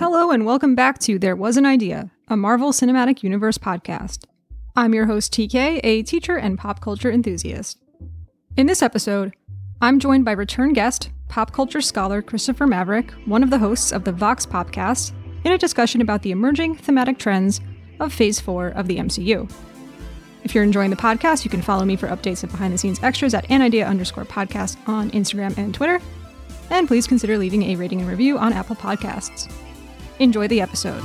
Hello, and welcome back to There Was an Idea, a Marvel Cinematic Universe podcast. I'm your host, TK, a teacher and pop culture enthusiast. In this episode, I'm joined by return guest, pop culture scholar Christopher Maverick, one of the hosts of the Vox podcast, in a discussion about the emerging thematic trends of Phase 4 of the MCU. If you're enjoying the podcast, you can follow me for updates and behind the scenes extras at anidea underscore podcast on Instagram and Twitter. And please consider leaving a rating and review on Apple Podcasts. Enjoy the episode.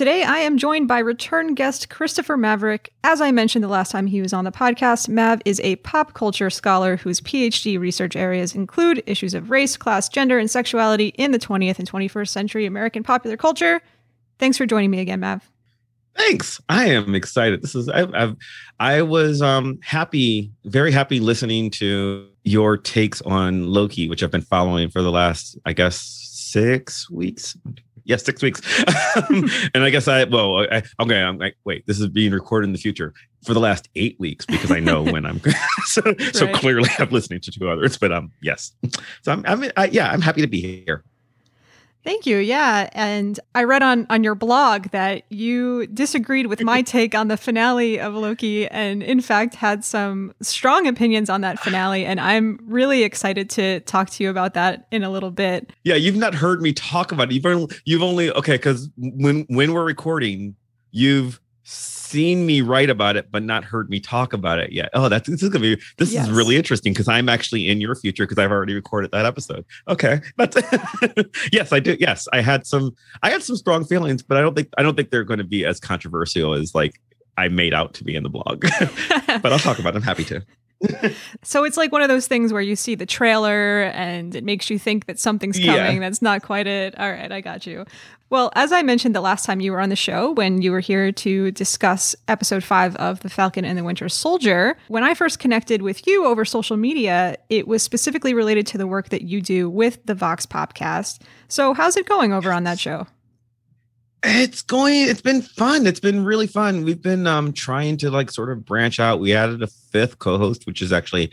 Today, I am joined by return guest Christopher Maverick. As I mentioned the last time he was on the podcast, Mav is a pop culture scholar whose PhD research areas include issues of race, class, gender, and sexuality in the 20th and 21st century American popular culture. Thanks for joining me again, Mav. Thanks. I am excited. This is I, I've I was um happy, very happy listening to your takes on Loki, which I've been following for the last, I guess, six weeks yes, six weeks. and I guess I, well, I, okay, I'm like, wait, this is being recorded in the future for the last eight weeks because I know when I'm, so, right. so clearly I'm listening to two others, but um, yes. So I'm, I'm, I, yeah, I'm happy to be here. Thank you. Yeah, and I read on on your blog that you disagreed with my take on the finale of Loki and in fact had some strong opinions on that finale and I'm really excited to talk to you about that in a little bit. Yeah, you've not heard me talk about it. You've only, you've only okay cuz when when we're recording, you've seen me write about it but not heard me talk about it yet. Oh, that's this is gonna be this yes. is really interesting because I'm actually in your future because I've already recorded that episode. Okay, but yes, I do. Yes, I had some I had some strong feelings, but I don't think I don't think they're going to be as controversial as like I made out to be in the blog. but I'll talk about. it. I'm happy to so it's like one of those things where you see the trailer and it makes you think that something's coming yeah. that's not quite it. All right, I got you. Well, as I mentioned the last time you were on the show, when you were here to discuss episode five of The Falcon and the Winter Soldier, when I first connected with you over social media, it was specifically related to the work that you do with the Vox podcast. So, how's it going over on that show? It's going. It's been fun. It's been really fun. We've been um trying to like sort of branch out. We added a fifth co-host, which is actually,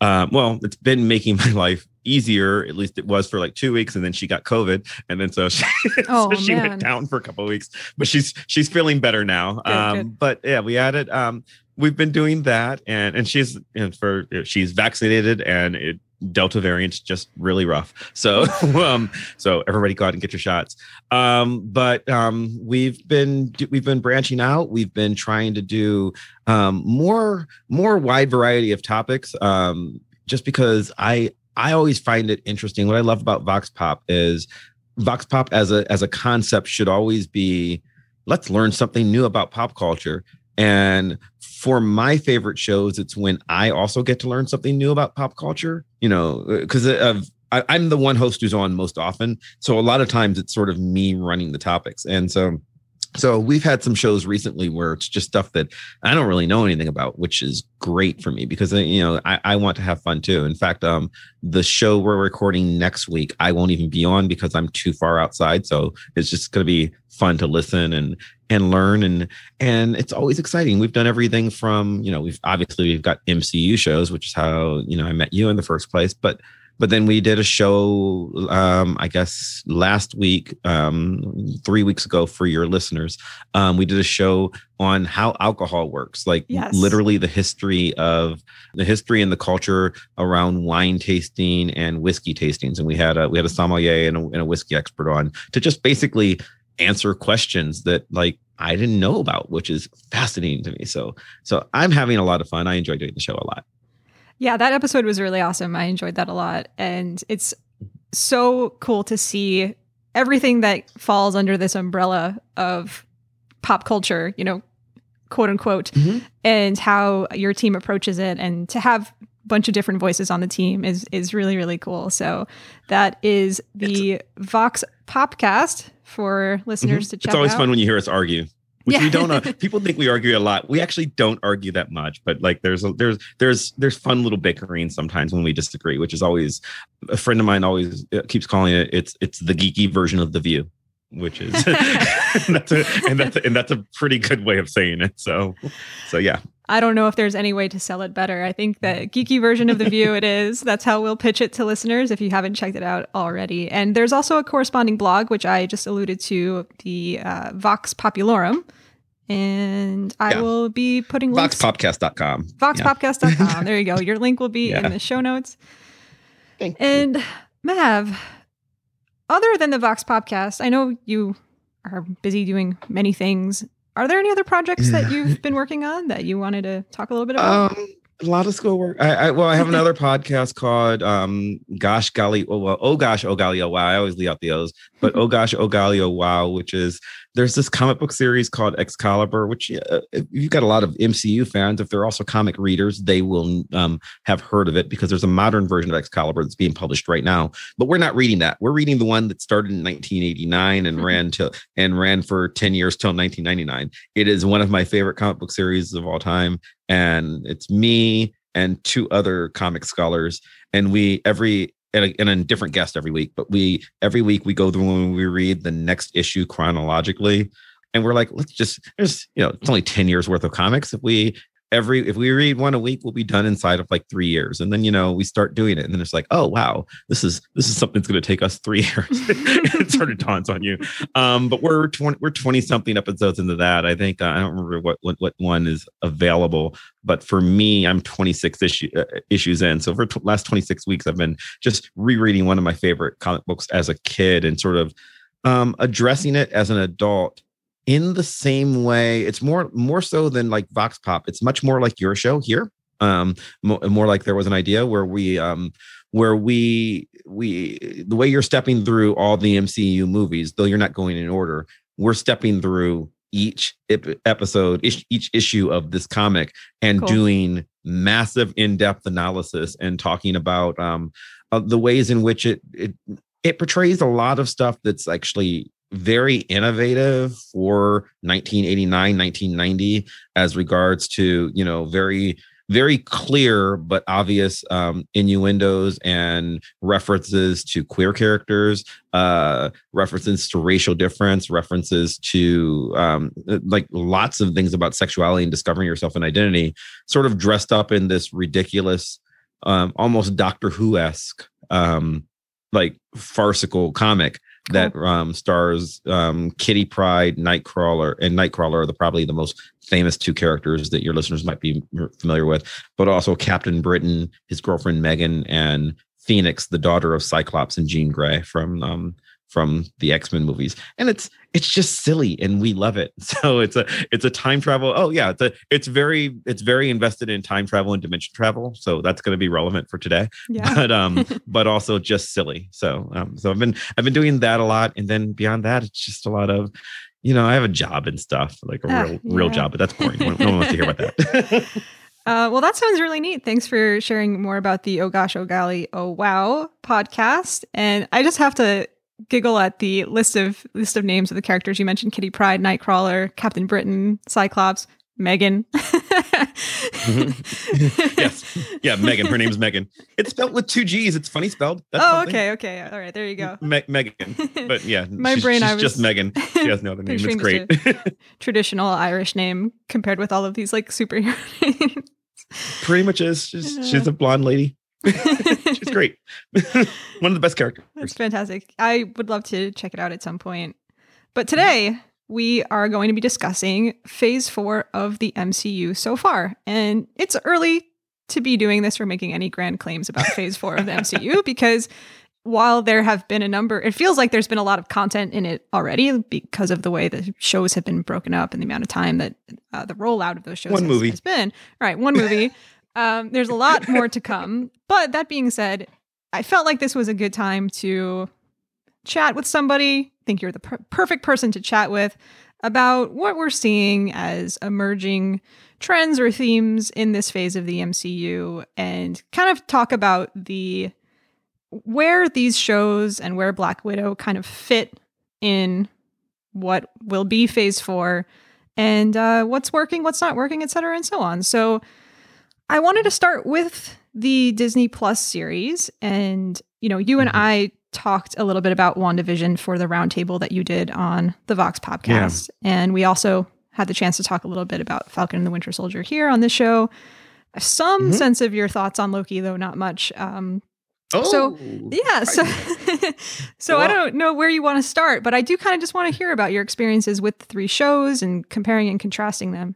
um, well, it's been making my life easier. At least it was for like two weeks, and then she got COVID, and then so she, oh, so she went down for a couple weeks. But she's she's feeling better now. Good, um, good. But yeah, we added. Um, we've been doing that, and and she's and for she's vaccinated, and it Delta variant just really rough. So, um, so everybody go out and get your shots. Um, but um, we've been we've been branching out. We've been trying to do um, more more wide variety of topics. Um, just because I I always find it interesting. What I love about Vox Pop is Vox Pop as a as a concept should always be let's learn something new about pop culture and for my favorite shows, it's when I also get to learn something new about pop culture, you know, because uh, of I'm the one host who's on most often. So a lot of times it's sort of me running the topics. And so so we've had some shows recently where it's just stuff that I don't really know anything about, which is great for me because uh, you know I, I want to have fun too. In fact, um, the show we're recording next week I won't even be on because I'm too far outside. So it's just going to be fun to listen and and learn and and it's always exciting. We've done everything from you know we've obviously we've got MCU shows, which is how you know I met you in the first place, but but then we did a show um, i guess last week um, three weeks ago for your listeners um, we did a show on how alcohol works like yes. literally the history of the history and the culture around wine tasting and whiskey tastings and we had a we had a sommelier and a, and a whiskey expert on to just basically answer questions that like I didn't know about, which is fascinating to me. So, so I'm having a lot of fun. I enjoy doing the show a lot. Yeah, that episode was really awesome. I enjoyed that a lot. And it's so cool to see everything that falls under this umbrella of pop culture, you know, quote unquote, mm-hmm. and how your team approaches it and to have a bunch of different voices on the team is is really really cool. So that is the it's, Vox Popcast for listeners mm-hmm. to check It's always out. fun when you hear us argue which yeah. we don't uh, people think we argue a lot. We actually don't argue that much but like there's a, there's there's there's fun little bickering sometimes when we disagree which is always a friend of mine always uh, keeps calling it it's it's the geeky version of the view which is and that's a and that's a, and that's a pretty good way of saying it. So so yeah I don't know if there's any way to sell it better. I think the geeky version of the view it is. That's how we'll pitch it to listeners if you haven't checked it out already. And there's also a corresponding blog, which I just alluded to, the uh, Vox Popularum. And I Yeah. will be putting links. Voxpopcast.com. Voxpopcast.com. there you go. Your link will be Yeah. in the show notes. Thank you. And Mav, other than the Vox Podcast, I know you are busy doing many things. Are there any other projects that you've been working on that you wanted to talk a little bit about? Um, a lot of schoolwork. I, I well, I have another podcast called um, Gosh Golly, oh well, oh gosh, oh golly, oh wow. I always leave out the O's, but oh gosh, oh golly, oh wow, which is there's this comic book series called Excalibur, which uh, if you've got a lot of MCU fans. If they're also comic readers, they will um, have heard of it because there's a modern version of Excalibur that's being published right now. But we're not reading that. We're reading the one that started in 1989 and Mhm. ran till and ran for 10 years till 1999. It is one of my favorite comic book series of all time and it's me and two other comic scholars and we every and a, and a different guest every week but we every week we go through and we read the next issue chronologically. And we're like let's just there's you know it's only 10 years worth of comics. If we every if we read one a week we'll be done inside of like three years. And then you know we start doing it and then it's like oh wow this is this is something that's going to take us three years. It sort of dawns on you. Um but we're 20 we're 20 something episodes into that. I think uh, i don't remember what, what what one is available but for me i'm 26 issue, uh, issues in. So for t- last 26 weeks i've been just rereading one of my favorite comic books as a kid and sort of um addressing it as an adult in the same way it's more more so than like vox pop it's much more like your show here um more, more like there was an idea where we um where we we the way you're stepping through all the MCU movies though you're not going in order we're stepping through each episode each, each issue of this comic and Cool. doing massive in-depth analysis and talking about um uh, the ways in which it it it portrays a lot of stuff that's actually very innovative for 1989 1990 as regards to you know very very clear but obvious um, innuendos and references to queer characters, uh, references to racial difference, references to um, like lots of things about sexuality and discovering yourself and identity, sort of dressed up in this ridiculous, um, almost Doctor Who esque, um, like farcical comic that um, stars um, Kitty Pryde, Nightcrawler, and Nightcrawler are the probably the most famous two characters that your listeners might be familiar with, but also Captain Britain, his girlfriend Meggan, and Phoenix, the daughter of Cyclops and Jean Grey from um, from the X Men movies, and it's it's just silly, and we love it. So it's a it's a time travel. Oh yeah, it's a, it's very it's very invested in time travel and dimension travel. So that's going to be relevant for today. Yeah. But um, but also just silly. So um, so I've been I've been doing that a lot, and then beyond that, it's just a lot of you know, I have a job and stuff, like a Ah, real, real job, but that's boring. No one wants to hear about that. Uh, well, that sounds really neat. Thanks for sharing more about the Oh Gosh, Oh Golly, Oh Wow podcast. And I just have to giggle at the list of list of names of the characters you mentioned: Kitty Pryde, Nightcrawler, Captain Britain, Cyclops, Meggan. Mm-hmm. yes. Yeah, Meggan. Her name's Meggan. It's spelled with two G's. It's funny spelled. That's oh, something. okay, okay, all right. There you go. Me- Meggan. But yeah, My she's, brain, she's I was just Meggan. She has no other name. It's great. Traditional Irish name compared with all of these like superhero names. Pretty much is. She's, she's a blonde lady. She's great. One of the best characters. That's fantastic. I would love to check it out at some point. But today we are going to be discussing phase four of the MCU so far. And it's early to be doing this or making any grand claims about phase four of the MCU because while there have been a number, it feels like there's been a lot of content in it already because of the way the shows have been broken up and the amount of time that uh, the rollout of those shows One has, movie. has been. All right, one movie. um, there's a lot more to come. But that being said, I felt like this was a good time to chat with somebody. I think you're the per- perfect person to chat with about what we're seeing as emerging trends or themes in this phase of the MCU and kind of talk about the where these shows and where Black Widow kind of fit in what will be phase 4 and uh, what's working, what's not working, et cetera, and so on. So I wanted to start with the Disney Plus series. And, you know, you and Mhm. I talked a little bit about WandaVision for the roundtable that you did on the Vox podcast. And we also had the chance to talk a little bit about Falcon and the Winter Soldier here on this show. Some mm-hmm. sense of your thoughts on Loki, though not much. Um, oh, so yeah, so so well, I don't know where you want to start, but I do kind of just want to hear about your experiences with the three shows and comparing and contrasting them.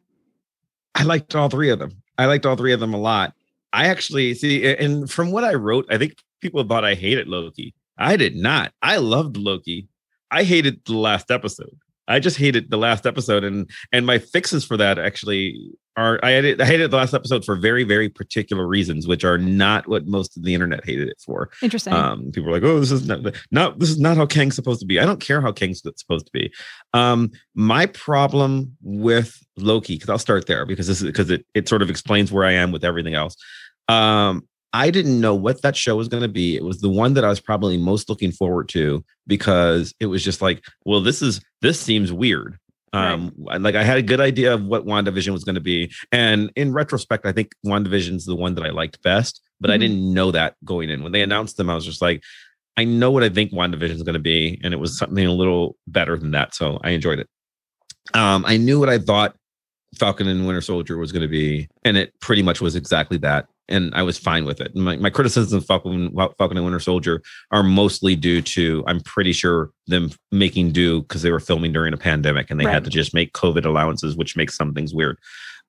I liked all three of them. I liked all three of them a lot. I actually see, and from what I wrote, I think people thought I hated Loki. I did not. I loved Loki. I hated the last episode. I just hated the last episode, and and my fixes for that actually are I hated, I hated the last episode for very very particular reasons, which are not what most of the internet hated it for. Interesting. Um, people are like, oh, this is not not this is not how Kang's supposed to be. I don't care how Kang's supposed to be. Um, my problem with Loki, because I'll start there because this is because it it sort of explains where I am with everything else. Um, I didn't know what that show was going to be. It was the one that I was probably most looking forward to because it was just like, well, this is this seems weird. Um, right. like I had a good idea of what WandaVision was going to be. And in retrospect, I think WandaVision is the one that I liked best, but mm-hmm. I didn't know that going in. When they announced them, I was just like, I know what I think WandaVision is going to be. And it was something a little better than that. So I enjoyed it. Um, I knew what I thought Falcon and Winter Soldier was going to be, and it pretty much was exactly that and I was fine with it. My, my criticisms of Falcon, Falcon and Winter Soldier are mostly due to, I'm pretty sure, them making do because they were filming during a pandemic and they right. had to just make COVID allowances, which makes some things weird.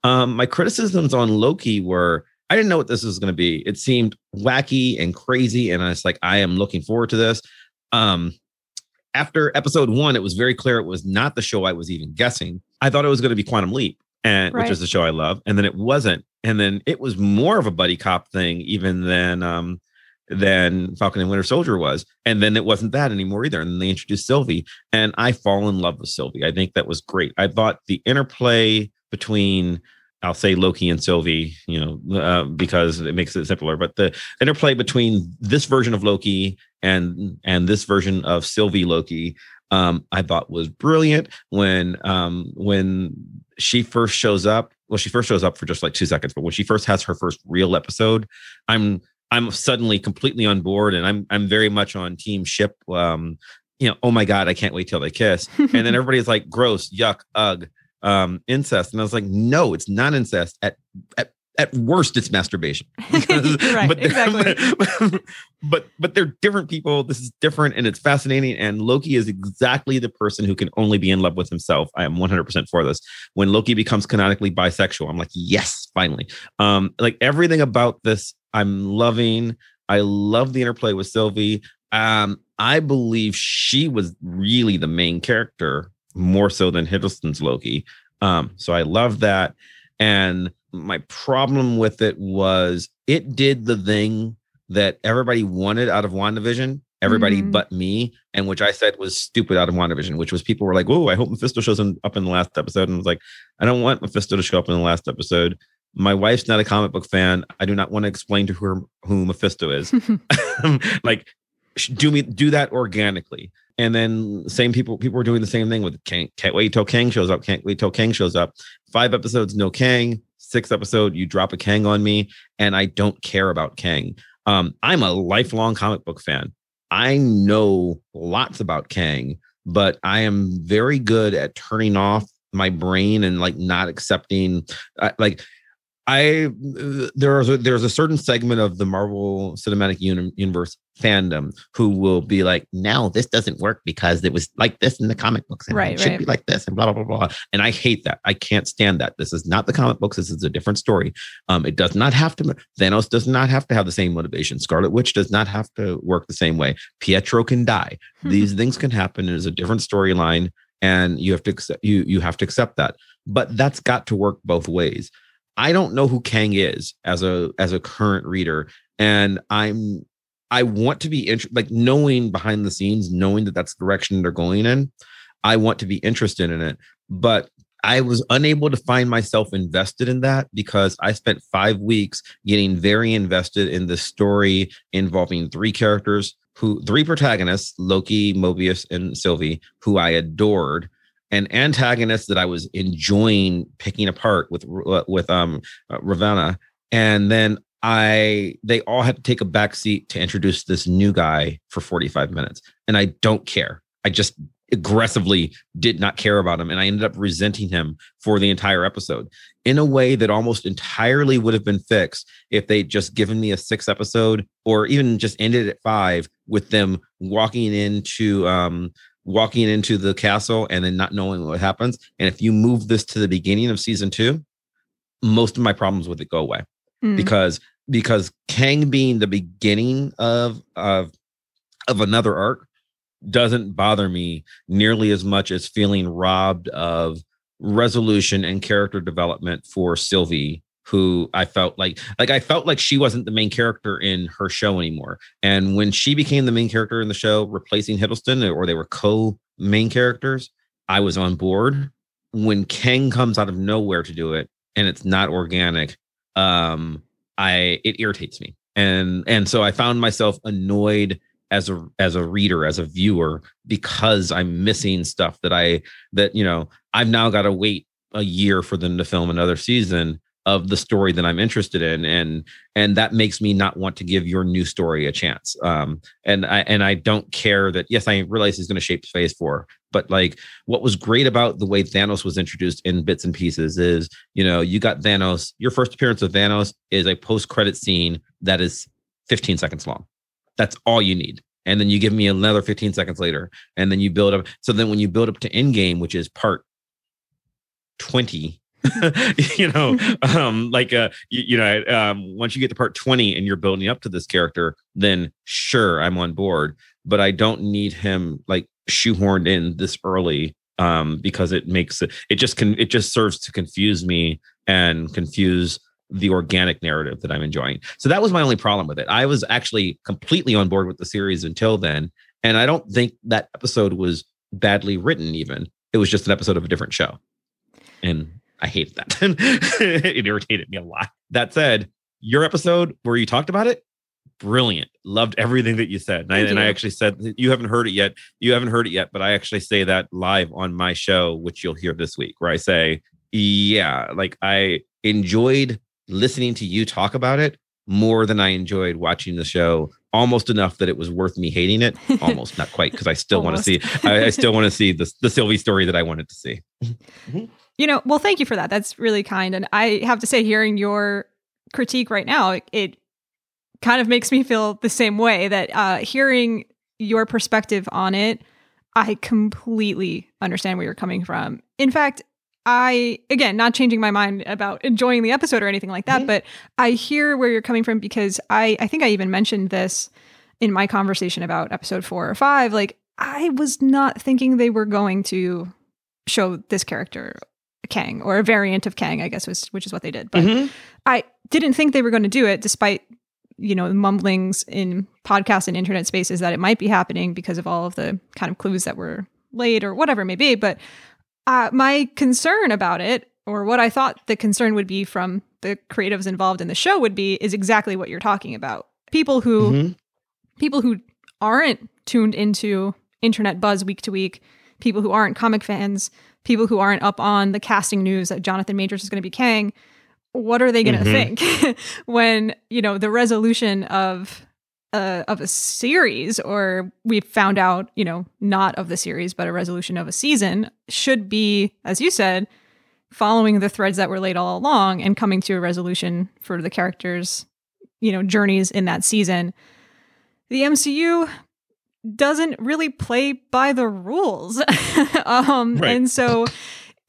Um, my criticisms on Loki were I didn't know what this was going to be. It seemed wacky and crazy, and I was like, I am looking forward to this. Um, after episode one, it was very clear it was not the show I was even guessing. I thought it was going to be Quantum Leap and right. which is the show I love. And then it wasn't. And then it was more of a buddy cop thing, even than um than Falcon and Winter Soldier was. And then it wasn't that anymore either. And then they introduced Sylvie. And I fall in love with Sylvie. I think that was great. I thought the interplay between I'll say Loki and Sylvie, you know, uh, because it makes it simpler. But the interplay between this version of Loki and and this version of Sylvie Loki, um, I thought was brilliant. When um, when she first shows up, well, she first shows up for just like two seconds, but when she first has her first real episode, I'm I'm suddenly completely on board, and I'm I'm very much on Team Ship. Um, you know, oh my god, I can't wait till they kiss, and then everybody's like, gross, yuck, ugh, um, incest, and I was like, no, it's not incest. At at at worst it's masturbation. Right, but, exactly. but, but but they're different people. This is different and it's fascinating and loki is exactly the person who can only be in love with himself. I am 100% for this. When loki becomes canonically bisexual i'm like yes finally. Um like everything about this i'm loving. I love the interplay with sylvie. Um i believe she was really the main character more so than hiddleston's loki. Um so i love that and my problem with it was it did the thing that everybody wanted out of WandaVision, everybody mm-hmm. but me, and which I said was stupid out of WandaVision, which was people were like, "Oh, I hope Mephisto shows up in the last episode," and I was like, "I don't want Mephisto to show up in the last episode." My wife's not a comic book fan. I do not want to explain to her who Mephisto is. like, do me do that organically. And then same people people were doing the same thing with Kang. Can't wait till Kang shows up. Can't wait till Kang shows up. Five episodes, no Kang sixth episode, you drop a Kang on me, and I don't care about Kang. Um, I'm a lifelong comic book fan. I know lots about Kang, but I am very good at turning off my brain and like not accepting uh, like I there's a, there's a certain segment of the Marvel Cinematic Universe fandom who will be like, "Now this doesn't work because it was like this in the comic books, and right, it should right. be like this, and blah blah blah blah." And I hate that. I can't stand that. This is not the comic books. This is a different story. Um, it does not have to. Thanos does not have to have the same motivation. Scarlet Witch does not have to work the same way. Pietro can die. Hmm. These things can happen. It is a different storyline, and you have to accept you you have to accept that. But that's got to work both ways. I don't know who Kang is as a as a current reader, and I'm I want to be interested, like knowing behind the scenes, knowing that that's the direction they're going in. I want to be interested in it, but I was unable to find myself invested in that because I spent five weeks getting very invested in the story involving three characters who three protagonists Loki, Mobius, and Sylvie, who I adored an antagonist that I was enjoying picking apart with uh, with um uh, Ravonna, and then I they all had to take a back seat to introduce this new guy for 45 minutes, and I don't care. I just aggressively did not care about him. And i ended up resenting him for the entire episode in a way that almost entirely would have been fixed if they'd just given me a six episode or even just ended at five with them walking into um walking into the castle and then not knowing what happens and if you move this to the beginning of season two most of my problems with it go away Mm. because because Kang being the beginning of of of another arc doesn't bother me nearly as much as feeling robbed of resolution and character development for Sylvie who I felt like like I felt like she wasn't the main character in her show anymore. And when she became the main character in the show, replacing Hiddleston, or they were co-main characters, I was on board. When Kang comes out of nowhere to do it and it's not organic, um, I it irritates me. And and so I found myself annoyed as a as a reader, as a viewer, because I'm missing stuff that I that you know I've now got to wait a year for them to film another season of the story that I'm interested in, and and that makes me not want to give your new story a chance. Um, and I and I don't care that yes, I realize he's going to shape Phase Four, but like what was great about the way Thanos was introduced in bits and pieces is you know you got Thanos. Your first appearance of Thanos is a post credit scene that is 15 seconds long. That's all you need. And then you give me another 15 seconds later, and then you build up. So then when you build up to Endgame, which is part 20 you know um like uh you, you know um once you get to part 20 and you're building up to this character then sure i'm on board but i don't need him like shoehorned in this early um because it makes it it just can it just serves to confuse me and confuse the organic narrative that i'm enjoying. So that was my only problem with it. I was actually completely on board with the series until then and i don't think that episode was badly written even. It was just an episode of a different show. And I hated that. it irritated me a lot. That said, your episode where you talked about it, brilliant. Loved everything that you said. And, I, and I actually said you haven't heard it yet. You haven't heard it yet, but I actually say that live on my show, which you'll hear this week, where I say, yeah, like I enjoyed listening to you talk about it more than I enjoyed watching the show. Almost enough that it was worth me hating it. Almost, not quite, because I still want to see. I, I still want to see the the Sylvie story that I wanted to see. You know, well, thank you for that. That's really kind. And I have to say, hearing your critique right now, it, it kind of makes me feel the same way that uh, hearing your perspective on it, I completely understand where you're coming from. In fact, I, again, not changing my mind about enjoying the episode or anything like that, Mhm. but I hear where you're coming from because I, I think I even mentioned this in my conversation about episode four or five. Like, I was not thinking they were going to show this character Kang or a variant of Kang, I guess was which is what they did. But Mhm. I didn't think they were going to do it, despite you know mumblings in podcast and internet spaces that it might be happening because of all of the kind of clues that were laid or whatever it may be. But uh, my concern about it, or what I thought the concern would be from the creatives involved in the show, would be is exactly what you're talking about. People who Mhm. people who aren't tuned into internet buzz week to week, people who aren't comic fans, people who aren't up on the casting news that Jonathan Majors is going to be Kang, what are they going to Mhm. think when you know the resolution of uh, of a series, or we found out, you know, not of the series, but a resolution of a season should be, as you said, following the threads that were laid all along and coming to a resolution for the characters, you know, journeys in that season. The MCU doesn't really play by the rules. um Right. and so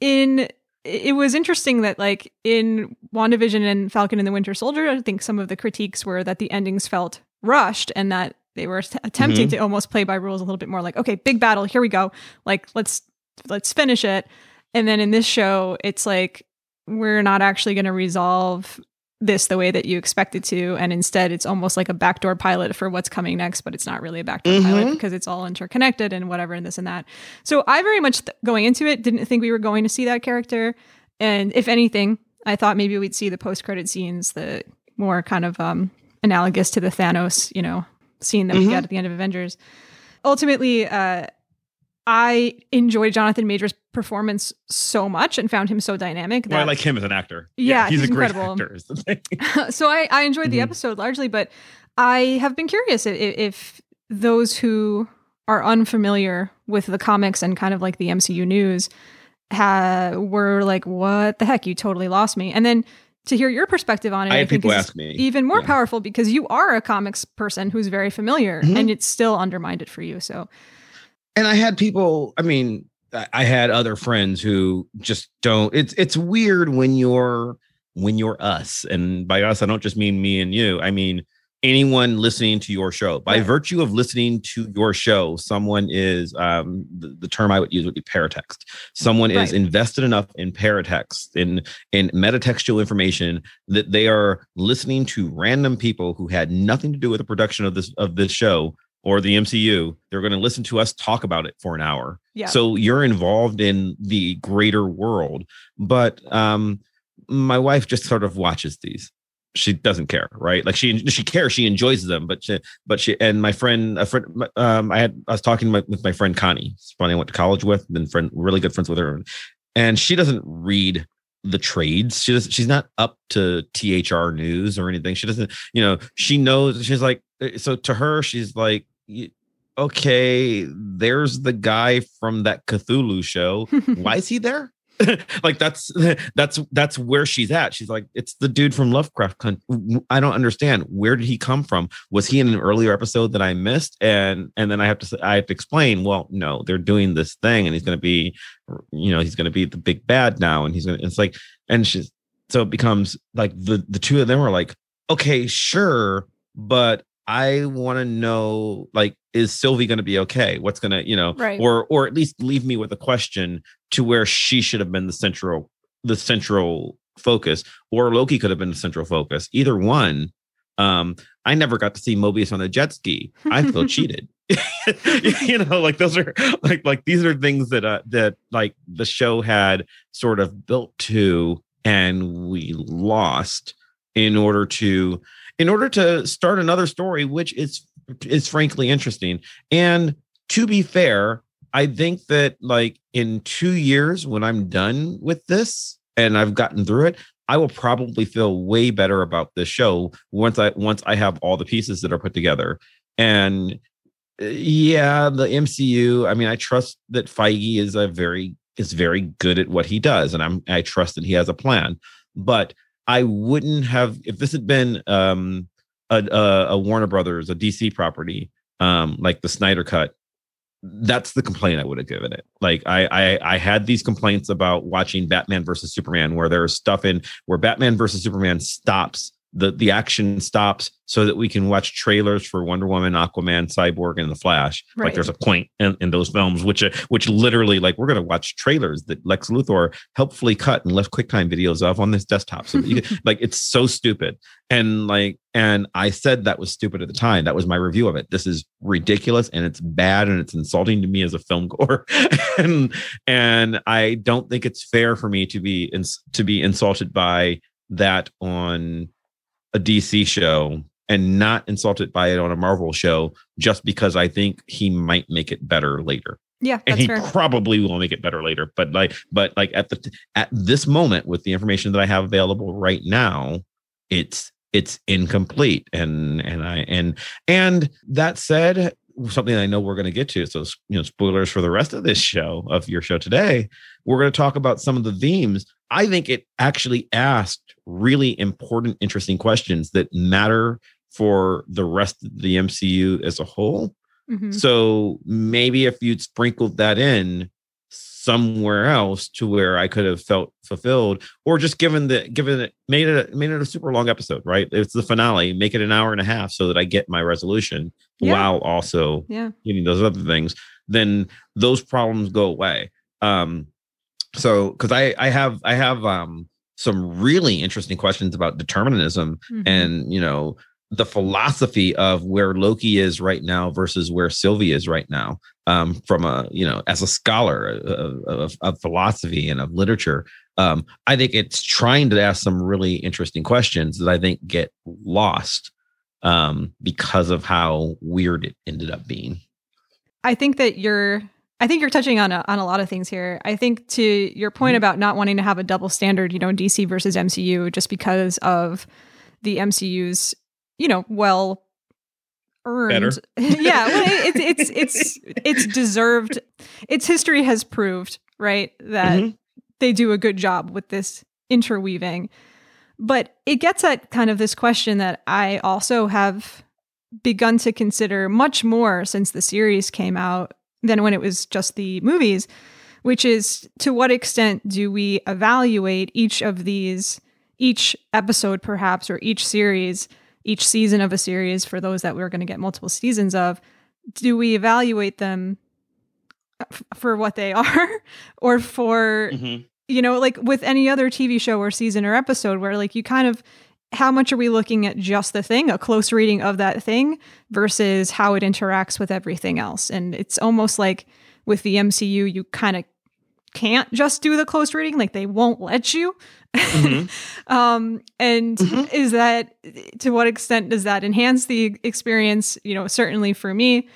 in it was interesting that like in WandaVision and Falcon and the Winter Soldier, I think some of the critiques were that the endings felt rushed and that they were att- attempting Mhm. to almost play by rules a little bit more like, okay, big battle, here we go. Like let's let's finish it. And then in this show, it's like we're not actually going to resolve this the way that you expect it to and instead it's almost like a backdoor pilot for what's coming next but it's not really a backdoor pilot Mhm. because it's all interconnected and whatever and this and that so i very much th- going into it didn't think we were going to see that character and if anything i thought maybe we'd see the post-credit scenes the more kind of um analogous to the thanos you know scene that we Mhm. got at the end of avengers ultimately uh I enjoyed Jonathan Majors' performance so much and found him so dynamic. That Well, I like him as an actor. Yeah, he's, he's a great incredible. actor. The thing. so I, I enjoyed the Mhm. episode largely, but I have been curious if, if those who are unfamiliar with the comics and kind of like the MCU news ha- were like, what the heck? You totally lost me. And then to hear your perspective on it, I I, had think people is ask me. even more Yeah. powerful because you are a comics person who's very familiar Mhm. and it's still undermined it for you. So and I had people. I mean, I had other friends who just don't. It's it's weird when you're when you're us, and by us, I don't just mean me and you. I mean anyone listening to your show. By Right. virtue of listening to your show, someone is um, the, the term I would use would be paratext. Someone is invested enough in paratext in in metatextual information that they are listening to random people who had nothing to do with the production of this of this show or the MCU. They're going to listen to us talk about it for an hour. yeah. So you're involved in the greater world. But um, my wife just sort of watches these. She doesn't care, right? Like she she cares, she enjoys them, but she but she and my friend a friend um I had I was talking with with my friend Connie. It's funny I went to college with, been friend really good friends with her, and she doesn't read the trades. She doesn't. She's not up to THR news or anything. She doesn't. You know. She knows. She's like. uh, So to her, she's like, y- okay, there's the guy from that Cthulhu show. Why is he there? like that's that's that's where she's at. She's like, it's the dude from Lovecraft. I don't understand. Where did he come from? Was he in an earlier episode that I missed? And and then I have to I have to explain. Well, no, they're doing this thing, and he's going to be, you know, he's going to be the big bad now, and he's going. to It's like, and she's so it becomes like the the two of them are like, okay, sure, but I want to know like is Sylvie going to be okay? What's going to, you know, Right. or or at least leave me with a question to where she should have been the central the central focus or Loki could have been the central focus. Either one. Um I never got to see Mobius on a jet ski. I feel cheated. you know, like those are like like these are things that uh that like the show had sort of built to and we lost in order to in order to start another story which is is frankly interesting. And to be fair i think that like in 2 years when i'm done with this and i've gotten through it i will probably feel way better about this show once i once i have all the pieces that are put together. And yeah the mcu i mean i trust that feige is a very is very good at what he does and i'm i trust that he has a plan. But I wouldn't have if this had been um a, a, a Warner Brothers, a DC property, um, like the Snyder Cut. That's the complaint I would have given it. Like I, I I had these complaints about watching Batman versus Superman, where there's stuff in where Batman versus Superman stops the the action stops so that we can watch trailers for Wonder Woman, Aquaman, Cyborg, and the Flash. Right. Like there's a point in, in those films which uh, which literally like we're gonna watch trailers that Lex Luthor helpfully cut and left QuickTime videos of on this desktop. So you can, like it's so stupid. And like and I said that was stupid at the time. That was my review of it. This is ridiculous and it's bad and it's insulting to me as a film goer. and and I don't think it's fair for me to be to be insulted by that on a DC show and not insulted by it on a Marvel show just because I think he might make it better later. yeah, And he fair. probably will make it better later. But like, but like at the at this moment with the information that I have available right now, it's it's incomplete. And and I and and that said, something I know we're going to get to. So you know, spoilers for the rest of this show of your show today. We're going to talk about some of the themes. I think it actually asked really important, interesting questions that matter for the rest of the MCU as a whole. Mhm. So maybe if you'd sprinkled that in somewhere else to where I could have felt fulfilled, or just given the given it made it a, made it a super long episode, right? It's the finale, make it an hour and a half so that I get my resolution Yeah. while also Yeah. getting those other things, then those problems go away. Um, so because I I have I have um some really interesting questions about determinism Mhm. and you know the philosophy of where Loki is right now versus where Sylvie is right now. Um, from a you know as a scholar of, of, of philosophy and of literature, um, I think it's trying to ask some really interesting questions that I think get lost um, because of how weird it ended up being. I think that you're I think you're touching on a, on a lot of things here. I think to your point Mhm. about not wanting to have a double standard, you know, DC versus MCU just because of the MCU's, you know, well earned. Yeah, well, it's it's it's it's deserved its history has proved right that Mhm. they do a good job with this interweaving. But it gets at kind of this question that I also have begun to consider much more since the series came out than when it was just the movies, which is to what extent do we evaluate each of these, each episode perhaps, or each series, each season of a series for those that we're going to get multiple seasons of? Do we evaluate them f- for what they are or for Mhm. you know, like with any other TV show or season or episode where like you kind of how much are we looking at just the thing, a close reading of that thing versus how it interacts with everything else. And it's almost like with the MCU, you kind of can't just do the close reading, like they won't let you. Mhm. um, and Mhm. is that to what extent does that enhance the experience? You know, certainly for me,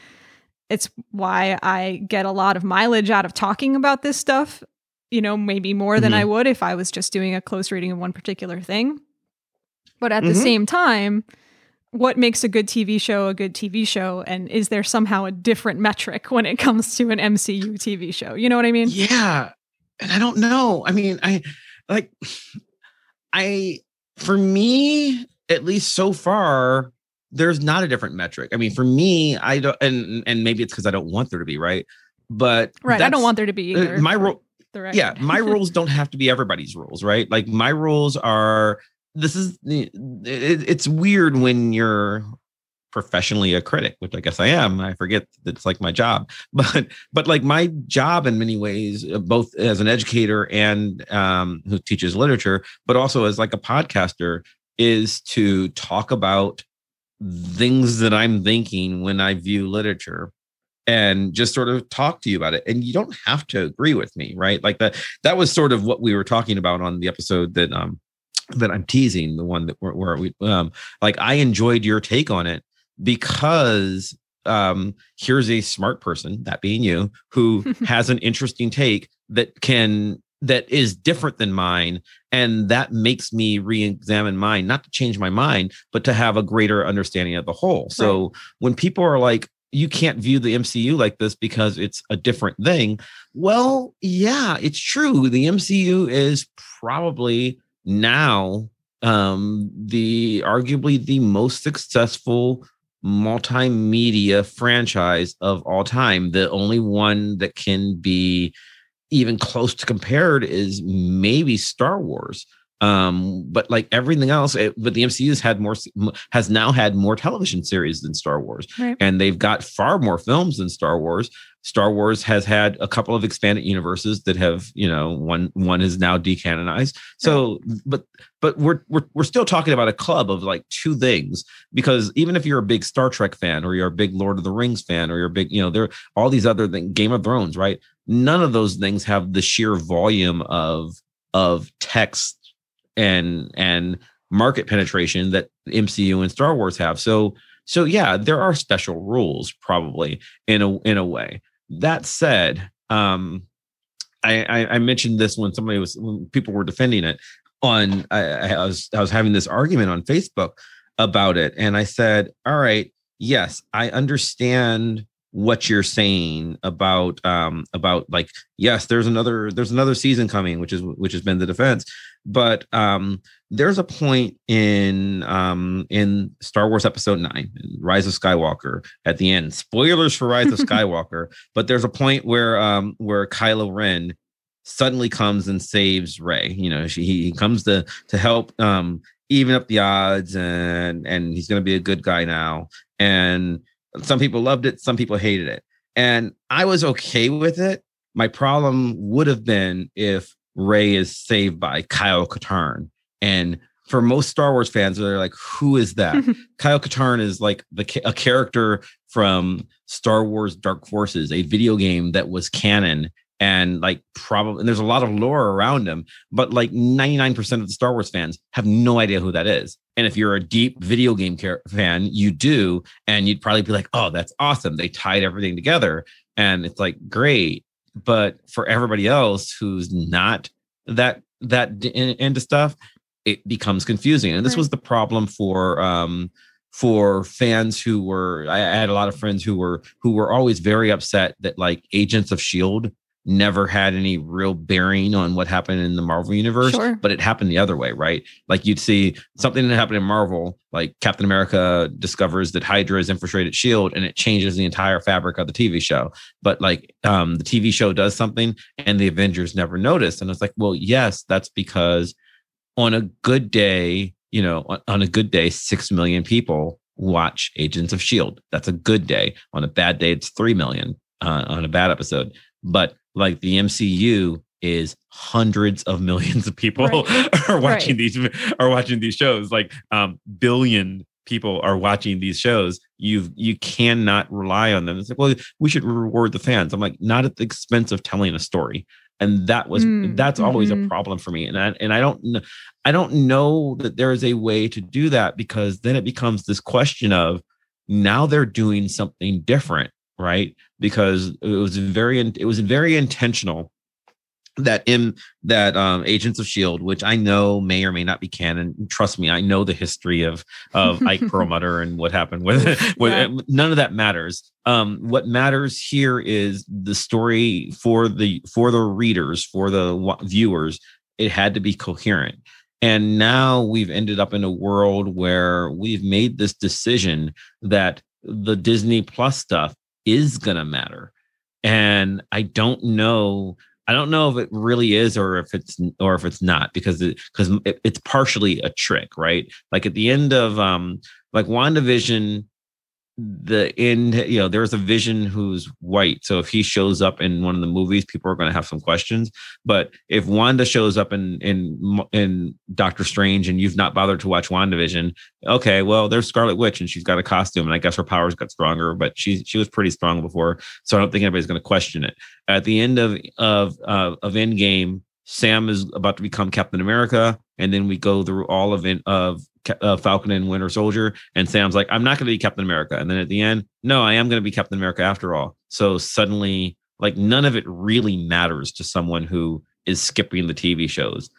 it's why I get a lot of mileage out of talking about this stuff, you know, maybe more than Mhm. I would if I was just doing a close reading of one particular thing. But at the Mhm. same time, what makes a good TV show a good TV show? And is there somehow a different metric when it comes to an MCU TV show? You know what I mean? Yeah. And I don't know. I mean, I like I for me, at least so far, there's not a different metric. I mean, for me, I don't and and maybe it's because I don't want there to be, right? But Right. I don't want there to be uh, either. my role yeah my rules don't have to be everybody's rules right like my rules are this is it, it's weird when you're professionally a critic which i guess i am i forget that it's like my job but but like my job in many ways uh, both as an educator and um who teaches literature but also as like a podcaster is to talk about things that i'm thinking when i view literature and just sort of talk to you about it. And you don't have to agree with me right? Like that that was sort of what we were talking about on the episode that um that i'm teasing the one that where, where we um like i enjoyed your take on it because um here's a smart person that being you who has an interesting take that can that is different than mine and that makes me re-examine mine not to change my mind but to have a greater understanding of the whole so when people are like you can't view the MCU like this because it's a different thing. Well, yeah, it's true. The MCU is probably now um the arguably the most successful multimedia franchise of all time. The only one that can be even close to compared is maybe Star Wars. Um, but like everything else, it, but the MCU has had more has now had more television series than Star Wars, Right. and they've got far more films than Star Wars. Star Wars has had a couple of expanded universes that have, you know, one one is now decanonized. So, but but we're we're we're still talking about a club of like two things because even if you're a big Star Trek fan or you're a big Lord of the Rings fan or you're a big, you know, there are all these other things, Game of Thrones, right? None of those things have the sheer volume of of text and and market penetration that MCU and Star Wars have. So so yeah, there are special rules probably in a in a way. That said, um, I, I I mentioned this when somebody was when people were defending it on I, I was I was having this argument on Facebook about it, and I said, all right, yes, I understand what you're saying about um about like yes there's another there's another season coming which is which has been the defense but um there's a point in um in Star Wars episode 9 Rise of Skywalker at the end. Spoilers for Rise of Skywalker but there's a point where um where Kylo Ren suddenly comes and saves Rey you know she he comes to to help um even up the odds and and he's going to be a good guy now. And some people loved it some people hated it. And I was okay with it. My problem would have been if Rey is saved by Kyle Katarn. And for most Star Wars fans, they're like, who is that? Kyle Katarn is like the a character from Star Wars Dark Forces, a video game that was canon and like probably and there's a lot of lore around him, but like 99% of the Star Wars fans have no idea who that is. And if you're a deep video game car- fan, you do, and you'd probably be like, "Oh, that's awesome! They tied everything together." And it's like great, but for everybody else who's not that that d- into stuff, it becomes confusing. And this Right. was the problem for um for fans who were I, I had a lot of friends who were who were always very upset that like Agents of Shield never had any real bearing on what happened in the Marvel universe, Sure. but it happened the other way, right? Like you'd see something that happened in Marvel, like Captain America discovers that Hydra has infiltrated Shield and it changes the entire fabric of the TV show. But like um the TV show does something and the Avengers never notice. And it's like, well, yes, that's because on a good day, you know, on, on a good day, six million people watch Agents of Shield. That's a good day. On a bad day, it's three million uh, on a bad episode. But like the MCU is hundreds of millions of people are watching Right. these are watching these shows. Like um billion people are watching these shows. You you cannot rely on them. It's like, well, we should reward the fans. I'm like, not at the expense of telling a story. And that was Mm, that's always mhm. a problem for me. And I and I don't know I don't know that there is a way to do that because then it becomes this question of now they're doing something different, right? Because it was very it was very intentional that in that um agents of shield which i know may or may not be canon trust me i know the history of of ike perlmutter and what happened with with Yeah. none of that matters. Um what matters here is the story for the for the readers for the viewers it had to be coherent. And now we've ended up in a world where we've made this decision that the disney plus stuff is gonna matter. And i don't know I don't know if it really is or if it's or if it's not because it because it, it's partially a trick, right? Like at the end of um like WandaVision, the end, you know, there's a vision who's white. So if he shows up in one of the movies, people are going to have some questions. But if Wanda shows up in in in Doctor Strange and you've not bothered to watch WandaVision, okay, well, there's Scarlet Witch and she's got a costume and I guess her powers got stronger, but she she was pretty strong before, so I don't think anybody's going to question it at the end of of uh, of Endgame, Sam is about to become Captain America, and then we go through all of in, of uh, Falcon and Winter Soldier, and Sam's like, "I'm not going to be Captain America," and then at the end, no, I am going to be Captain America after all. So suddenly, like none of it really matters to someone who is skipping the TV shows.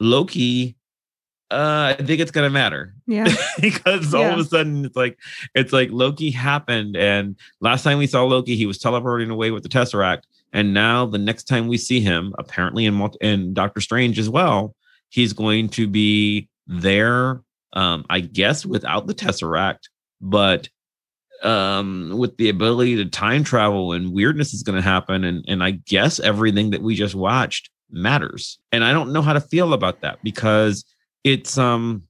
Loki, uh, I think it's going to matter Yeah. because all of a sudden it's like it's like Loki happened, and last time we saw Loki, he was teleporting away with the Tesseract, and now the next time we see him, apparently in in Doctor Strange as well, he's going to be there. Um, I guess without the Tesseract, but um with the ability to time travel and weirdness is going to happen and and i guess everything that we just watched matters and i don't know how to feel about that because it's um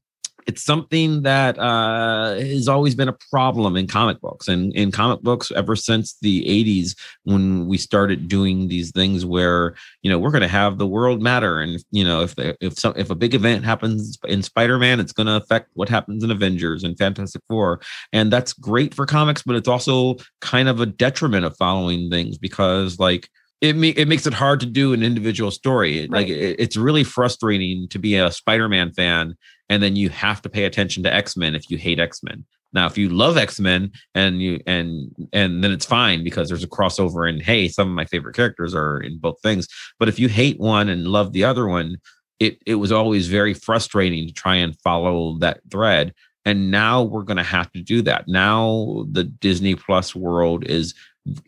it's something that uh has always been a problem in comic books. And in comic books ever since the 80s when we started doing these things where you know we're going to have the world matter. And you know if the, if some if a big event happens in spider-man it's going to affect what happens in avengers and fantastic four. And that's great for comics but it's also kind of a detriment of following things because like it, ma- it makes it hard to do an individual story. It- like it, it's really frustrating to be a spider-man fan and then you have to pay attention to x-men if you hate x-men. Now if you love x-men and you and and then it's fine because there's a crossover and hey some of my favorite characters are in both things. But if you hate one and love the other one it it was always very frustrating to try and follow that thread. And now we're going to have to do that. Now the disney plus world is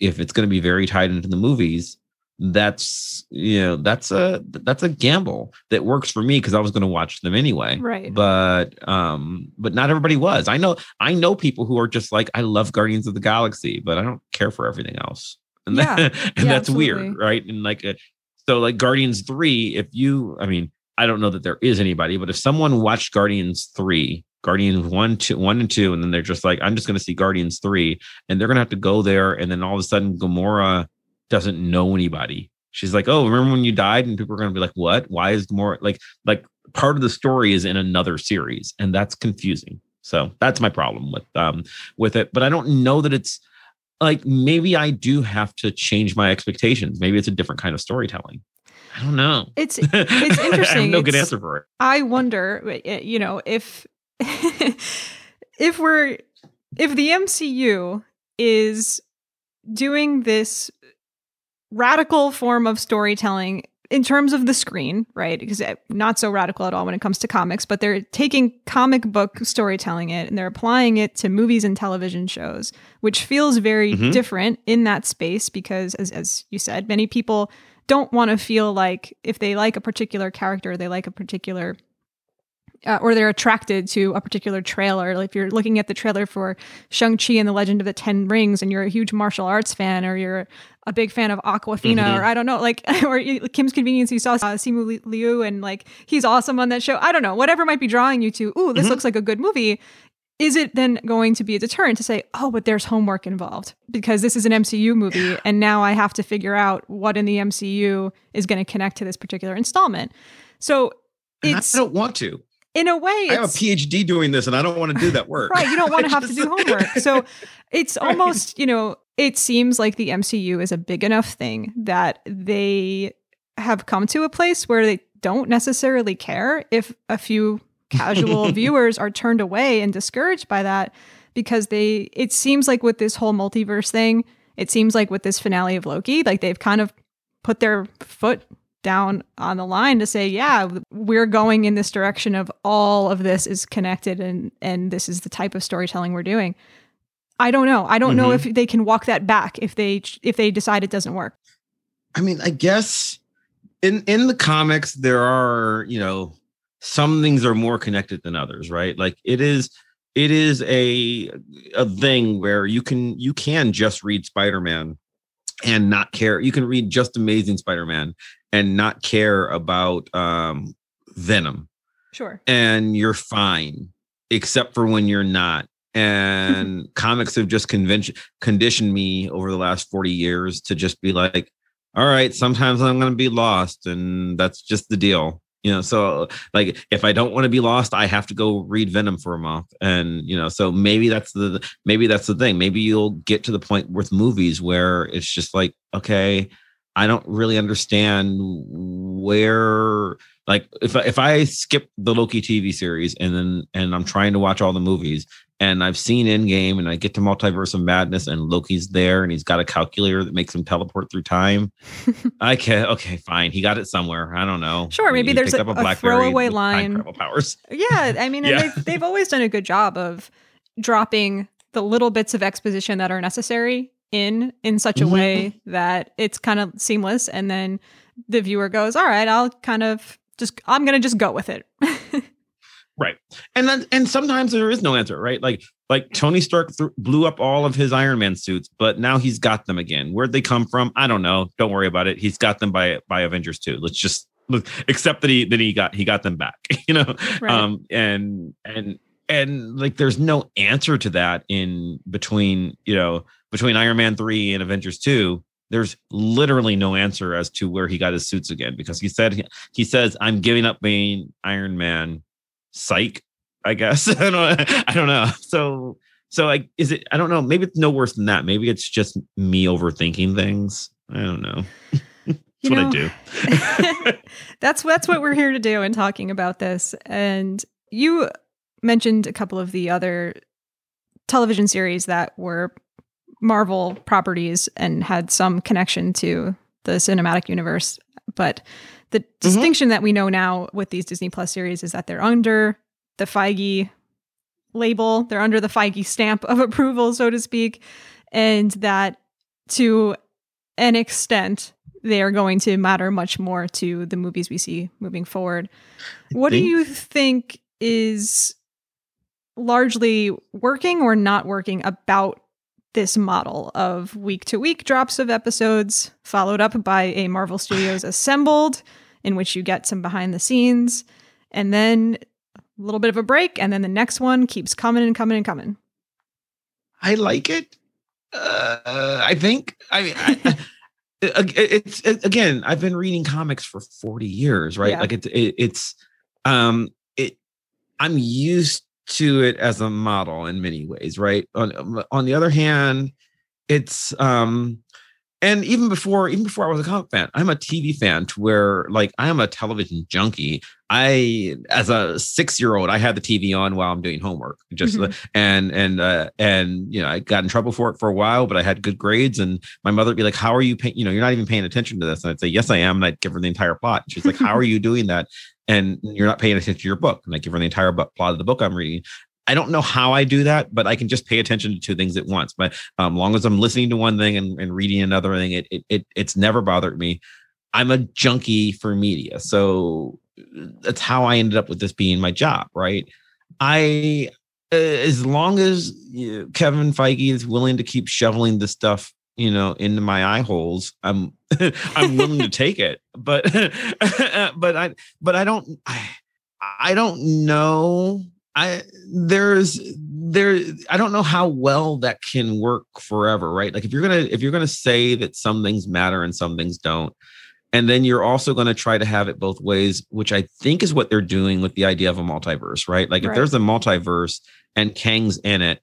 if it's going to be very tied into the movies that's you know that's a that's a gamble that works for me because i was going to watch them anyway Right. but um but not everybody was i know i know people who are just like i love guardians of the galaxy but i don't care for everything else and, Yeah. that, and Yeah, that's absolutely. weird right and like uh, so like guardians 3 if you i mean i don't know that there is anybody but if someone watched guardians 3 guardians one, two, one and 2 and then they're just like i'm just going to see guardians 3 and they're going to have to go there and then all of a sudden gamora doesn't know anybody. She's like oh remember when you died? And people are going to be like what? Why is more like like part of the story is in another series. And that's confusing. So that's my problem with um with it. But i don't know that it's like maybe i do have to change my expectations. Maybe it's a different kind of storytelling. I don't know. It's it's i have interesting. no good answer for it. I wonder, uh, you know, if if we're if the MCU is doing this radical form of storytelling in terms of the screen, right? Because not so radical at all when it comes to comics, but they're taking comic book storytelling it and they're applying it to movies and television shows, which feels very mm-hmm. different in that space because as as you said, many people don't want to feel like if they like a particular character, they like a particular uh, or they're attracted to a particular trailer. Like if you're looking at the trailer for Shang-Chi and the Legend of the Ten Rings and you're a huge martial arts fan or you're a big fan of Aquafina mm-hmm. or I don't know, like, or Kim's Convenience, you saw uh, Simu Liu and like he's awesome on that show. I don't know, whatever might be drawing you to, ooh, this mm-hmm. looks like a good movie. Is it then going to be a deterrent to say, oh, but there's homework involved because this is an MCU movie and now I have to figure out what in the MCU is going to connect to this particular installment? So it's. I don't want to in a way, I have a PhD doing this, and I don't want to do that work. right, you don't want to have to do homework. So it's right. almost, you know, it seems like the MCU is a big enough thing that they have come to a place where they don't necessarily care if a few casual viewers are turned away and discouraged by that because they it seems like with this whole multiverse thing, it seems like with this finale of Loki, like they've kind of put their foot down on the line to say, yeah, we're going in this direction of all of this is connected and and this is the type of storytelling we're doing. I don't know. I don't mm-hmm. know if they can walk that back if they if they decide it doesn't work. I mean, I guess in in the comics there are, you know, some things are more connected than others, right? Like it is it is a a thing where you can you can just read Spider-Man and not care. You can read just Amazing Spider-Man and not care about um, Venom. Sure. And you're fine, except for when you're not. And comics have just convention conditioned me over the last 40 years to just be like, all right, sometimes I'm going to be lost, and that's just the deal you know so like if i don't want to be lost i have to go read venom for a month and you know so maybe that's the maybe that's the thing maybe you'll get to the point with movies where it's just like okay i don't really understand where like if if i skip the loki tv series and then and i'm trying to watch all the movies and I've seen Endgame, and I get to Multiverse of Madness, and Loki's there, and he's got a calculator that makes him teleport through time. I can okay, fine. He got it somewhere. I don't know. Sure, maybe there's a, a, a throwaway line. powers. Yeah, I mean, yeah. They've, they've always done a good job of dropping the little bits of exposition that are necessary in in such a mm-hmm. way that it's kind of seamless, and then the viewer goes, "All right, I'll kind of just I'm gonna just go with it." Right. And then and sometimes there is no answer, right? Like like Tony Stark th- blew up all of his Iron Man suits, but now he's got them again. Where'd they come from? I don't know. Don't worry about it. He's got them by by Avengers 2. Let's just look except that he that he got he got them back, you know. Right. Um and and and like there's no answer to that in between, you know, between Iron Man 3 and Avengers 2 there's literally no answer as to where he got his suits again because he said he says I'm giving up being Iron Man psych i guess. I don't i don't know. So so like is it i don't know maybe it's no worse than that. Maybe it's just me overthinking things. I don't know. That's what i do. That's that's what we're here to do in talking about this. And you mentioned a couple of the other television series that were marvel properties and had some connection to the cinematic universe but the mm-hmm. distinction that we know now with these Disney Plus series is that they're under the Feige label, they're under the Feige stamp of approval, so to speak, and that to an extent, they are going to matter much more to the movies we see moving forward. What do you think is largely working or not working about this model of week to week drops of episodes, followed up by a Marvel Studios assembled, in which you get some behind the scenes, and then a little bit of a break, and then the next one keeps coming and coming and coming. I like it. Uh, I think. I mean, I, it's it, again. I've been reading comics for forty years, right? Yeah. Like it's it, it's um it. I'm used to it as a model in many ways, right? On on the other hand, it's um and even before even before I was a comic fan, I'm a TV fan to where like I am a television junkie. I as a six year old, I had the TV on while I'm doing homework, just mm-hmm. and and uh, and you know I got in trouble for it for a while, but I had good grades, and my mother would be like, "How are you? Pay- you know, you're not even paying attention to this." And I'd say, "Yes, I am," and I'd give her the entire plot. She's like, "How are you doing that?" And you're not paying attention to your book. And I give her the entire book, plot of the book I'm reading. I don't know how I do that, but I can just pay attention to two things at once. But um, long as I'm listening to one thing and, and reading another thing, it, it, it it's never bothered me. I'm a junkie for media, so that's how I ended up with this being my job. Right? I uh, as long as Kevin Feige is willing to keep shoveling the stuff you know into my eye holes i'm i'm willing to take it but but i but i don't I, I don't know I there's there I don't know how well that can work forever, right? Like if you're gonna if you're gonna say that some things matter and some things don't, and then you're also going to try to have it both ways, which I think is what they're doing with the idea of a multiverse, right? Like if there's a multiverse and Kang's in it,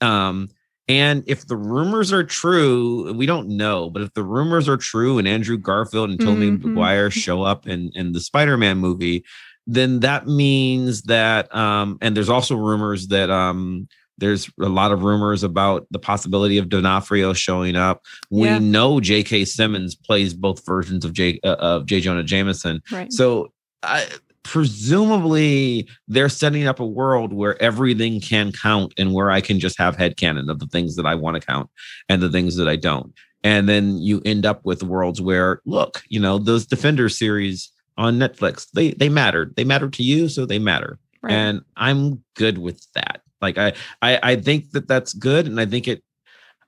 um, and if the rumors are true, we don't know, but if the rumors are true and Andrew Garfield and Tobey mm-hmm. Maguire show up in in the Spider-Man movie, then that means that um and there's also rumors that um there's a lot of rumors about the possibility of D'Onofrio showing up. We yeah. know J.K. Simmons plays both versions of J uh, of J. Jonah Jameson. Right. So I, presumably they're setting up a world where everything can count and where I can just have head canon of the things that I want to count and the things that I don't. And then you end up with worlds where, look, you know, those Defender series on Netflix. They they mattered. They mattered to you, so they matter. Right. And I'm good with that. Like I, I I think that that's good, and I think it.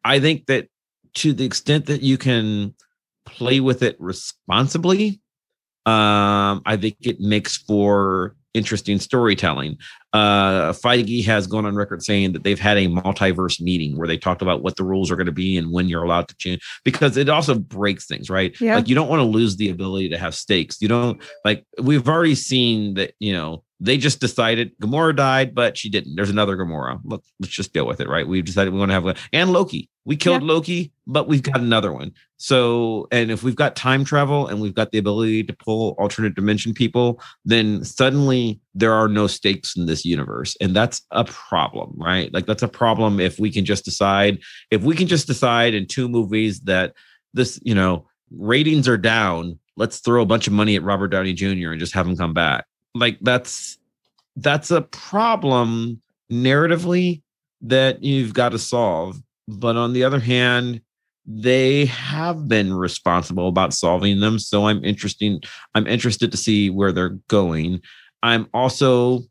I think that to the extent that you can play with it responsibly, um, I think it makes for interesting storytelling. Uh, Feige has gone on record saying that they've had a multiverse meeting where they talked about what the rules are going to be and when you're allowed to change because it also breaks things, right? Yeah. Like you don't want to lose the ability to have stakes. You don't like we've already seen that, you know, they just decided Gamora died, but she didn't. There's another Gamora. Look, let's just deal with it, right? We've decided we want to have one. and Loki. We killed yeah. Loki, but we've got another one. So, and if we've got time travel and we've got the ability to pull alternate dimension people, then suddenly there are no stakes in this universe. And that's a problem, right? Like that's a problem if we can just decide, if we can just decide in two movies that this, you know, ratings are down, let's throw a bunch of money at Robert Downey Jr. and just have him come back. Like that's that's a problem narratively that you've got to solve but on the other hand, they have been responsible about solving them. So I'm interested. I'm interested to see where they're going. I'm also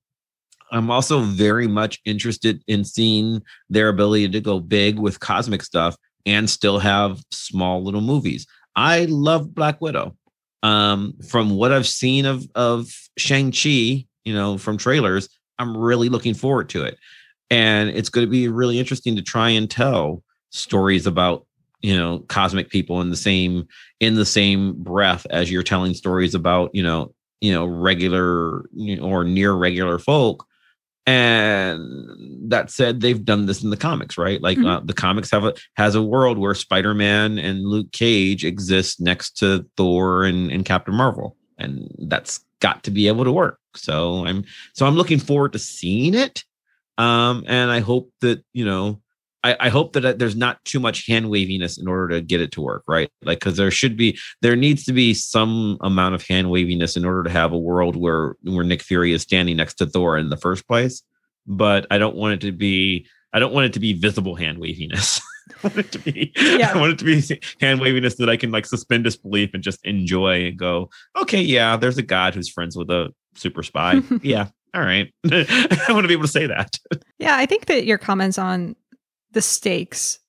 I'm also very much interested in seeing their ability to go big with cosmic stuff and still have small little movies. I love Black Widow. Um, from what I've seen of of Shang-Chi, you know, from trailers, I'm really looking forward to it. And it's going to be really interesting to try and tell stories about you know cosmic people in the same in the same breath as you're telling stories about you know you know regular or near regular folk and that said they've done this in the comics right? Like mm-hmm. uh, the comics have a has a world where spider-man and luke cage exist next to thor and, and captain marvel. And that's got to be able to work. So i'm so i'm looking forward to seeing it. Um, and I hope that, you know, I, I hope that uh, there's not too much hand waviness in order to get it to work, right? Like, because there should be, there needs to be some amount of hand waviness in order to have a world where where Nick Fury is standing next to Thor in the first place. But I don't want it to be, I don't want it to be visible hand waviness. I want it to be, yeah. I want it to be hand waviness that I can like suspend disbelief and just enjoy and go, okay, yeah, there's a god who's friends with a super spy. yeah, all right. I want to be able to say that. Yeah, I think that your comments on the stakes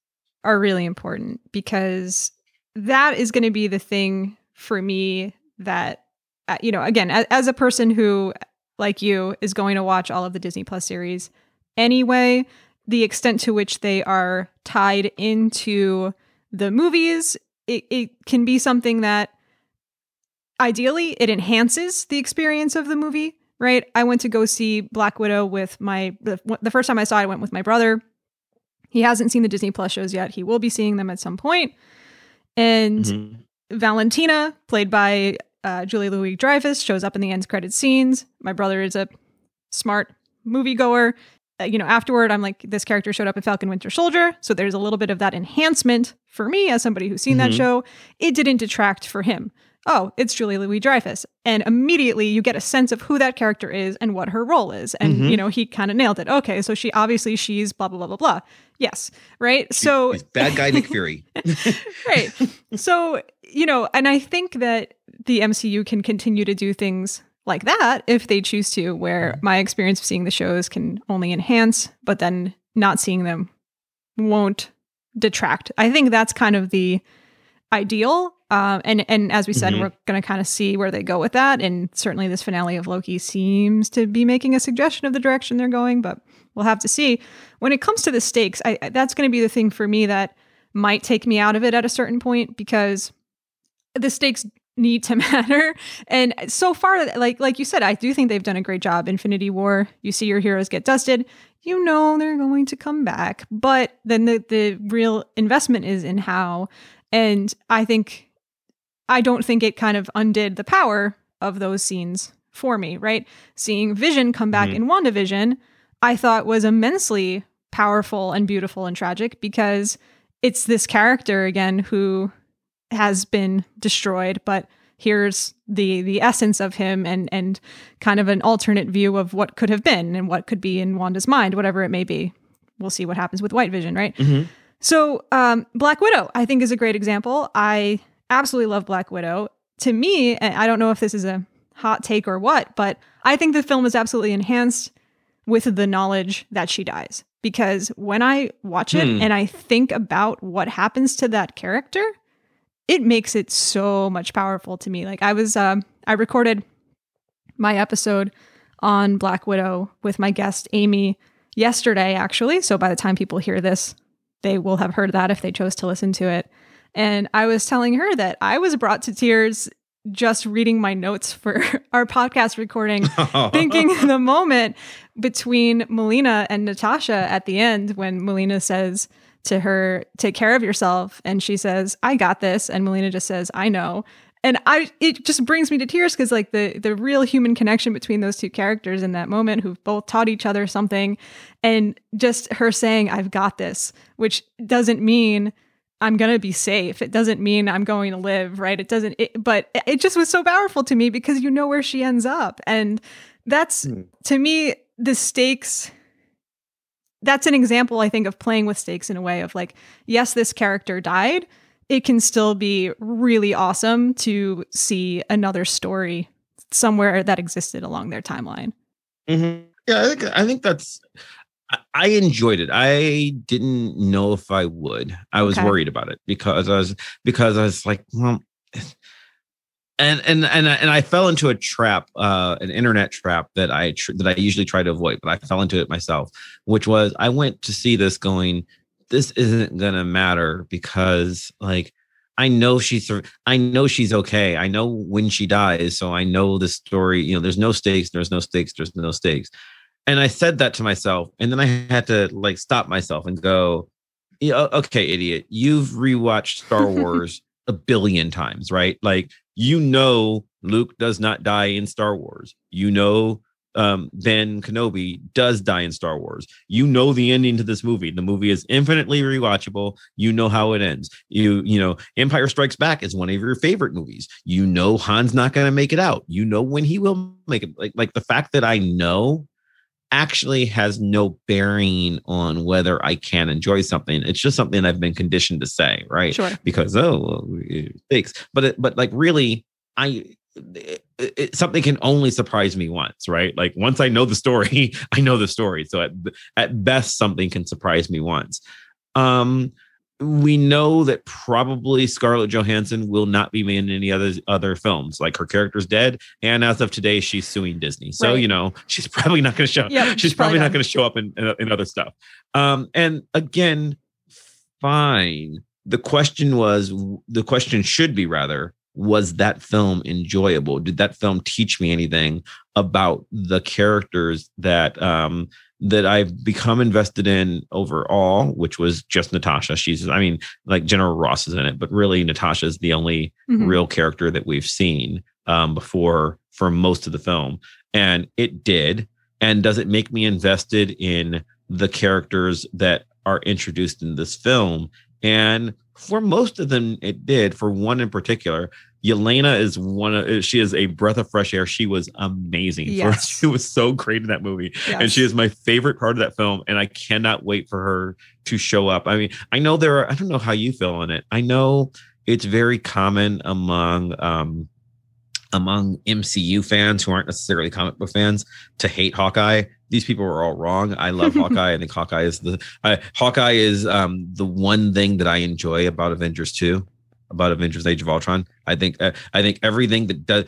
are really important because that is going to be the thing for me that, uh, you know, again, as, a person who, like you, is going to watch all of the Disney Plus series anyway, the extent to which they are tied into the movies, it, it can be something that ideally it enhances the experience of the movie right? I went to go see Black Widow with my the, the first time I saw it, I went with my brother. He hasn't seen the Disney Plus shows yet. He will be seeing them at some point. And mm-hmm. Valentina, played by uh, Julia Louis Dreyfus, shows up in the end credit scenes. My brother is a smart moviegoer. Uh, you know, afterward, I'm like, this character showed up in Falcon Winter Soldier. So there's a little bit of that enhancement for me as somebody who's seen mm-hmm. that show. It didn't detract for him oh, it's Julie Louis Dreyfus. And immediately you get a sense of who that character is and what her role is. And, mm-hmm. you know, he kind of nailed it. Okay, so she obviously she's blah, blah, blah, blah, blah. Yes, right? She, so bad guy Nick Fury. right. So, you know, and I think that the MCU can continue to do things like that if they choose to, where mm-hmm. my experience of seeing the shows can only enhance, but then not seeing them won't detract. I think that's kind of the ideal um, and and as we said, mm-hmm. we're going to kind of see where they go with that. And certainly, this finale of Loki seems to be making a suggestion of the direction they're going, but we'll have to see. When it comes to the stakes, I, that's going to be the thing for me that might take me out of it at a certain point because the stakes need to matter. And so far, like like you said, I do think they've done a great job. Infinity War, you see your heroes get dusted. You know they're going to come back, but then the the real investment is in how. And I think I don't think it kind of undid the power of those scenes for me, right? Seeing Vision come back mm-hmm. in WandaVision, I thought was immensely powerful and beautiful and tragic because it's this character again who has been destroyed, but here's the the essence of him and and kind of an alternate view of what could have been and what could be in Wanda's mind, whatever it may be. We'll see what happens with White Vision, right? Mm-hmm. So, um, Black Widow, I think, is a great example. I absolutely love Black Widow. To me, I don't know if this is a hot take or what, but I think the film is absolutely enhanced with the knowledge that she dies. Because when I watch it hmm. and I think about what happens to that character, it makes it so much powerful to me. Like I was, uh, I recorded my episode on Black Widow with my guest Amy yesterday, actually. So by the time people hear this, they will have heard that if they chose to listen to it. And I was telling her that I was brought to tears just reading my notes for our podcast recording, thinking the moment between Melina and Natasha at the end when Melina says to her, Take care of yourself. And she says, I got this. And Melina just says, I know. And I it just brings me to tears because like the the real human connection between those two characters in that moment who've both taught each other something and just her saying, I've got this, which doesn't mean I'm going to be safe. It doesn't mean I'm going to live, right? It doesn't, it, but it just was so powerful to me because you know where she ends up. And that's, mm. to me, the stakes. That's an example, I think, of playing with stakes in a way of like, yes, this character died. It can still be really awesome to see another story somewhere that existed along their timeline. Mm-hmm. Yeah, I think I think that's I enjoyed it. I didn't know if I would. I was okay. worried about it because I was because I was like, well, and and and and I fell into a trap, uh, an internet trap that I tr- that I usually try to avoid, but I fell into it myself, which was I went to see this going, this isn't gonna matter because like I know she's I know she's okay. I know when she dies, so I know the story. You know, there's no stakes. There's no stakes. There's no stakes. And I said that to myself, and then I had to like stop myself and go, yeah, okay, idiot, you've rewatched Star Wars a billion times, right? Like you know Luke does not die in Star Wars. You know um, Ben Kenobi does die in Star Wars. You know the ending to this movie. The movie is infinitely rewatchable. You know how it ends. You you know Empire Strikes Back is one of your favorite movies. You know Han's not going to make it out. You know when he will make it. Like like the fact that I know actually has no bearing on whether I can enjoy something. It's just something I've been conditioned to say, right? Sure. Because oh, well, thanks. But it, but like really, I it, something can only surprise me once, right? Like once I know the story, I know the story. So at at best, something can surprise me once. Um, we know that probably Scarlett Johansson will not be made in any other other films. Like her character's dead, and as of today, she's suing Disney. So right. you know she's probably not going to show. Yep, she's, she's probably, not going to show up in, in, in other stuff. Um, and again, fine. The question was the question should be rather was that film enjoyable? Did that film teach me anything about the characters that um that I've become invested in overall, which was just Natasha. She's, I mean, like General Ross is in it, but really Natasha is the only Mhm. real character that we've seen um, before for most of the film. And it did. And does it make me invested in the characters that are introduced in this film? And for most of them, it did. For one in particular, Yelena is one of she is a breath of fresh air. She was amazing. For- Yes. she was so great in that movie. And she is my favorite part of that film. And I cannot wait for her to show up. I mean, I know there are, I don't know how you feel on it. I know it's very common among um among MCU fans who aren't necessarily comic book fans to hate Hawkeye. These people are all wrong. I love Hawkeye. I think Hawkeye is the I, Hawkeye is um the one thing that I enjoy about Avengers 2, about Avengers Age of Ultron. I think uh, I think everything that does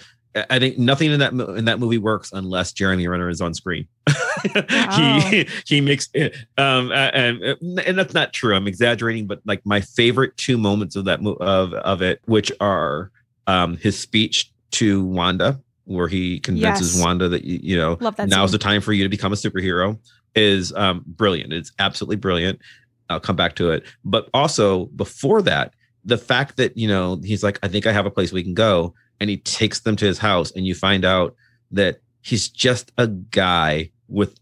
I- think nothing in that in that movie works unless Jeremy Renner is on screen. Wow. he he makes it, um uh, and and that's not true. I'm exaggerating, but like my favorite two moments of that of of it, which are um his speech to Wanda, where he convinces Yes. Wanda that you, know that now's the time for you to become a superhero, is um brilliant. It's absolutely brilliant. I'll come back to it, but also before that, the fact that you know he's like, I think I have a place we can go, and he takes them to his house, and you find out that he's just a guy with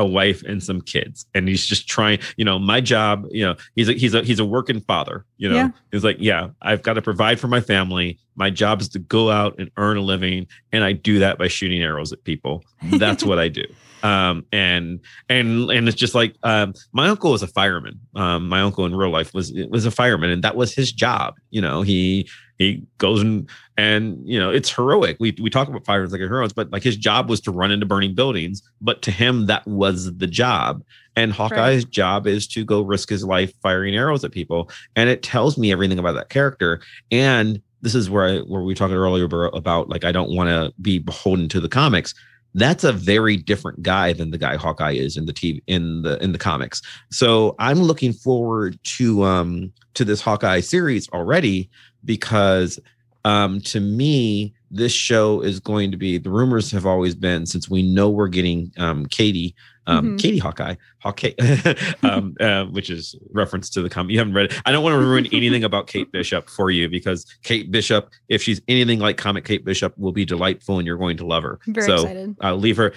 a wife and some kids. And he's just trying you know my job you know he's a he's a he's a working father you know? Yeah. he's like yeah i've got to provide for my family. My job is to go out and earn a living and i do that by shooting arrows at people. That's what i do. Um and and and it's just like um my uncle was a fireman. Um my uncle in real life was was a fireman and that was his job you know? He he goes and and you know it's heroic. We we talk about fires like heroes but like his job was to run into burning buildings but to him that was the job. And hawkeye's job is to go risk his life firing arrows at people. And it tells me everything about that character. And this is where I where we talked earlier about, about like I don't want to be beholden to the comics. That's a very different guy than the guy Hawkeye is in the TV in the in the comics. So I'm looking forward to um to this Hawkeye series already because um to me this show is going to be the rumors have always been since we know we're getting um Katie um Mhm. Katie Hawkeye Hawkeye um uh, which is reference to the comic you haven't read it I don't want to ruin anything about Kate Bishop for you because Kate Bishop if she's anything like comic Kate Bishop will be delightful and you're going to love her Very so excited. I'll leave her